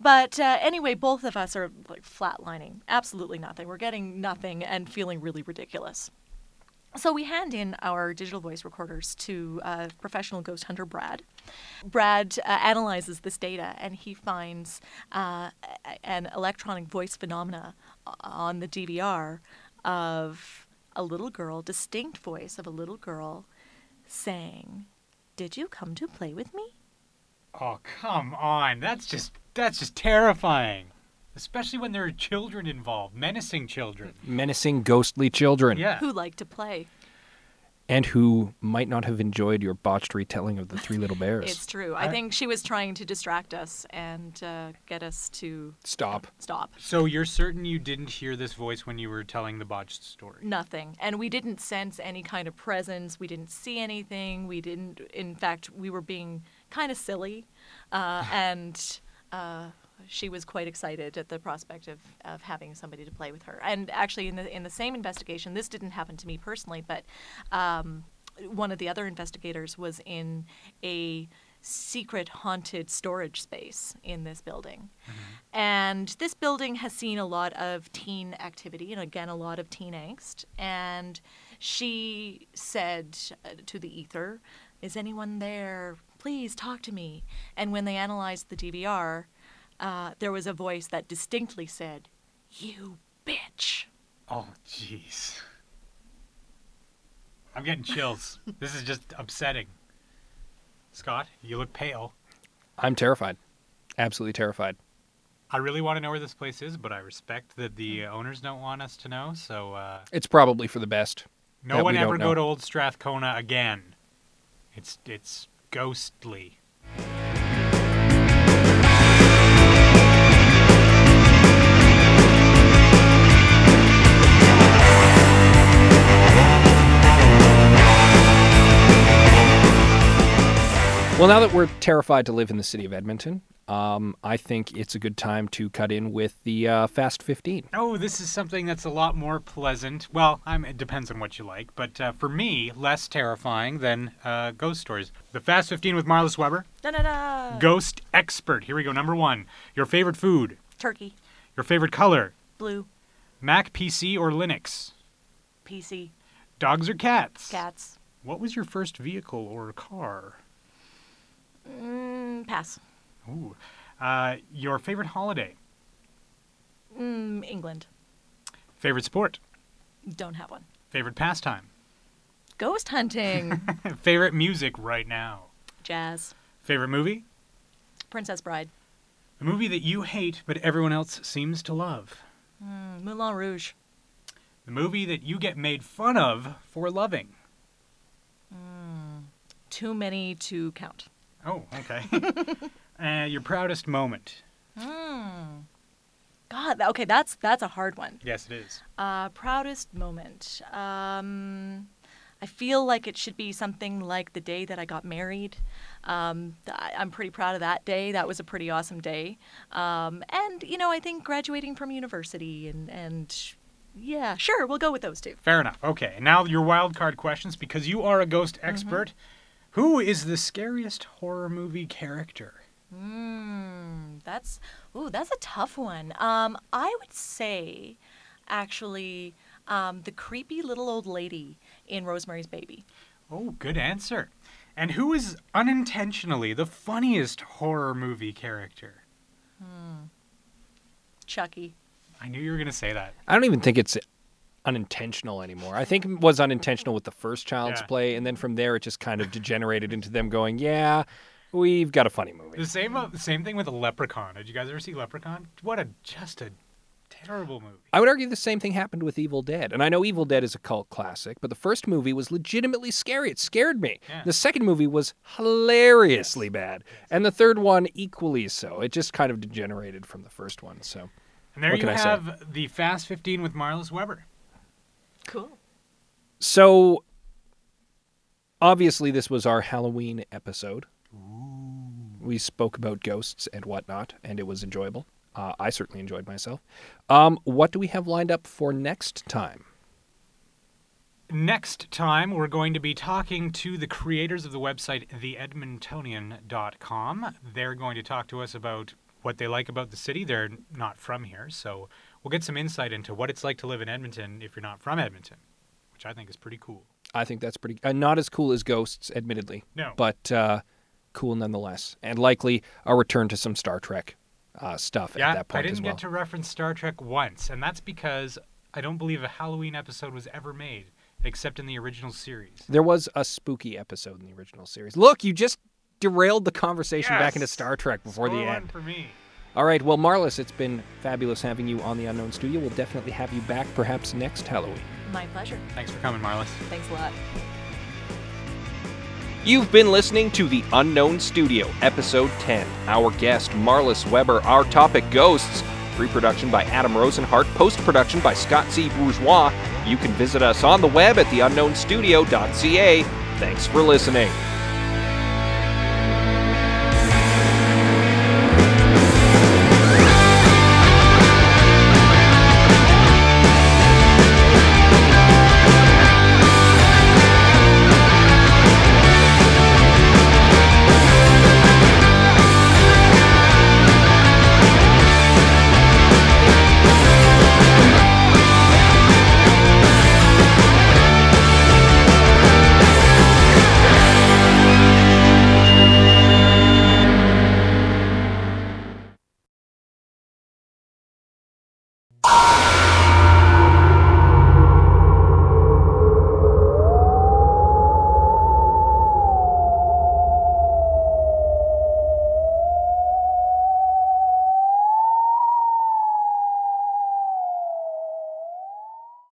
C: But uh, anyway, both of us are like flatlining, absolutely nothing. We're getting nothing and feeling really ridiculous. So we hand in our digital voice recorders to uh, professional ghost hunter Brad. Brad uh, analyzes this data and he finds uh, an electronic voice phenomena on the DVR of a little girl, distinct voice of a little girl saying, "Did you come to play with me?"
B: Oh, come on. That's just that's just terrifying. Especially when there are children involved, menacing children.
A: Menacing ghostly children.
B: Yeah.
C: Who like to play?
A: And who might not have enjoyed your botched retelling of the Three Little <laughs> Bears.
C: It's true. I think she was trying to distract us and uh, get us to
A: Stop.
C: stop.
B: So you're certain you didn't hear this voice when you were telling the botched story?
C: Nothing. And we didn't sense any kind of presence. We didn't see anything. We didn't, in fact, we were being kind of silly. Uh, <laughs> and uh, she was quite excited at the prospect of, of having somebody to play with her. And actually, in the, in the same investigation, this didn't happen to me personally, but um, one of the other investigators was in a secret haunted storage space in this building. And this building has seen a lot of teen activity and again a lot of teen angst. And she said uh, to the ether, Is anyone there? Please talk to me. And when they analyzed the DVR, uh, there was a voice that distinctly said, You bitch.
B: Oh, jeez. I'm getting chills. <laughs> this is just upsetting. Scott, you look pale.
A: I'm terrified. Absolutely terrified.
B: I really want to know where this place is, but I respect that the owners don't want us to know, so uh,
A: It's probably for the best.
B: no one ever go
A: know.
B: to Old Strathcona again. It's it's ghostly.
A: Well, now that we're terrified to live in the city of Edmonton, um, I think it's a good time to cut in with the uh, Fast 15.
B: Oh, this is something that's a lot more pleasant. Well, I'm, it depends on what you like, but uh, for me, less terrifying than uh, ghost stories. The Fast 15 with Marliss Weber.
C: Da da da.
B: Ghost expert. Here we go. Number one. Your favorite food.
C: Turkey.
B: Your favorite color.
C: Blue.
B: Mac, PC, or Linux.
C: PC.
B: Dogs or cats.
C: Cats.
B: What was your first vehicle or car?
C: Mm, pass.
B: Ooh. Uh, your favorite holiday.
C: Mm, England.
B: Favorite sport.
C: Don't have one.
B: Favorite pastime.
C: Ghost hunting. <laughs>
B: Favorite music right now.
C: Jazz.
B: Favorite movie?
C: Princess Bride.
B: A movie that you hate but everyone else seems to love.
C: Mm, Moulin Rouge.
B: The movie that you get made fun of for loving.
C: Too many to count.
B: Oh, okay. <laughs> uh, your proudest moment.
C: Mm. God, okay, that's that's a hard one.
B: Yes, it is.
C: Uh, proudest moment. Um, I feel like it should be something like the day that I got married. Um, I- I'm pretty proud of that day. That was a pretty awesome day. Um, and you know, I think graduating from university and and yeah, sure, we'll go with those two.
B: Fair enough. Okay, now your wild card questions because you are a ghost
C: Mm-hmm.
B: Expert. Who is the scariest horror movie character?
C: Mm, that's ooh, that's a tough one. Um, I would say, actually, um, the creepy little old lady in Rosemary's Baby.
B: Oh, good answer. And who is unintentionally the funniest horror movie character? Hmm.
C: Chucky.
B: I knew you were going to say that.
A: I don't even think it's unintentional anymore. I think it was unintentional with the first Child's
B: Yeah.
A: Play, and then from there it just kind of degenerated into them going, "Yeah, we've got a funny movie."
B: The same uh, same thing with Leprechaun. Did you guys ever see Leprechaun? What a just a terrible movie.
A: I would argue the same thing happened with Evil Dead. And I know Evil Dead is a cult classic, but the first movie was legitimately scary. It scared me.
B: Yeah.
A: The second movie was hilariously bad. And the third one equally so. It just kind of degenerated from the first one. So
B: And there
A: What
B: you
A: can I say?
B: have the Fast 15 with Marliss Weber.
C: Cool.
A: So obviously this was our Halloween episode. We spoke about ghosts and whatnot, and it was enjoyable. Uh, I certainly enjoyed myself. Um, what do we have lined up for next time?
B: Next time, we're going to be talking to the creators of the website, theedmontonian.com. They're going to talk to us about what they like about the city. They're not from here, so we'll get some insight into what it's like to live in Edmonton if you're not from Edmonton, which I think is pretty cool.
A: I think that's pretty uh, not as cool as Ghosts, admittedly,
B: No.
A: but uh, cool nonetheless, and likely a return to some Star Trek uh, stuff
B: yeah,
A: at that point. I didn't
B: get to reference Star Trek once, and that's because I don't believe a Halloween episode was ever made, except in the original series.
A: There was a spooky episode in the original series. Look, you just derailed the conversation back into Star Trek before the end.
B: for me.
A: All right, well, Marliss, it's been fabulous having you on the Unknown Studio. We'll definitely have you back perhaps next Halloween.
C: My pleasure.
B: Thanks for coming, Marliss.
C: Thanks a lot.
A: You've been listening to The Unknown Studio, Episode 10. Our guest, Marliss Weber. Our topic, ghosts. Pre-production by Adam Rosenhart. Post-production by Scott C. Bourgeois. You can visit us on the web at theunknownstudio.ca. Thanks for listening.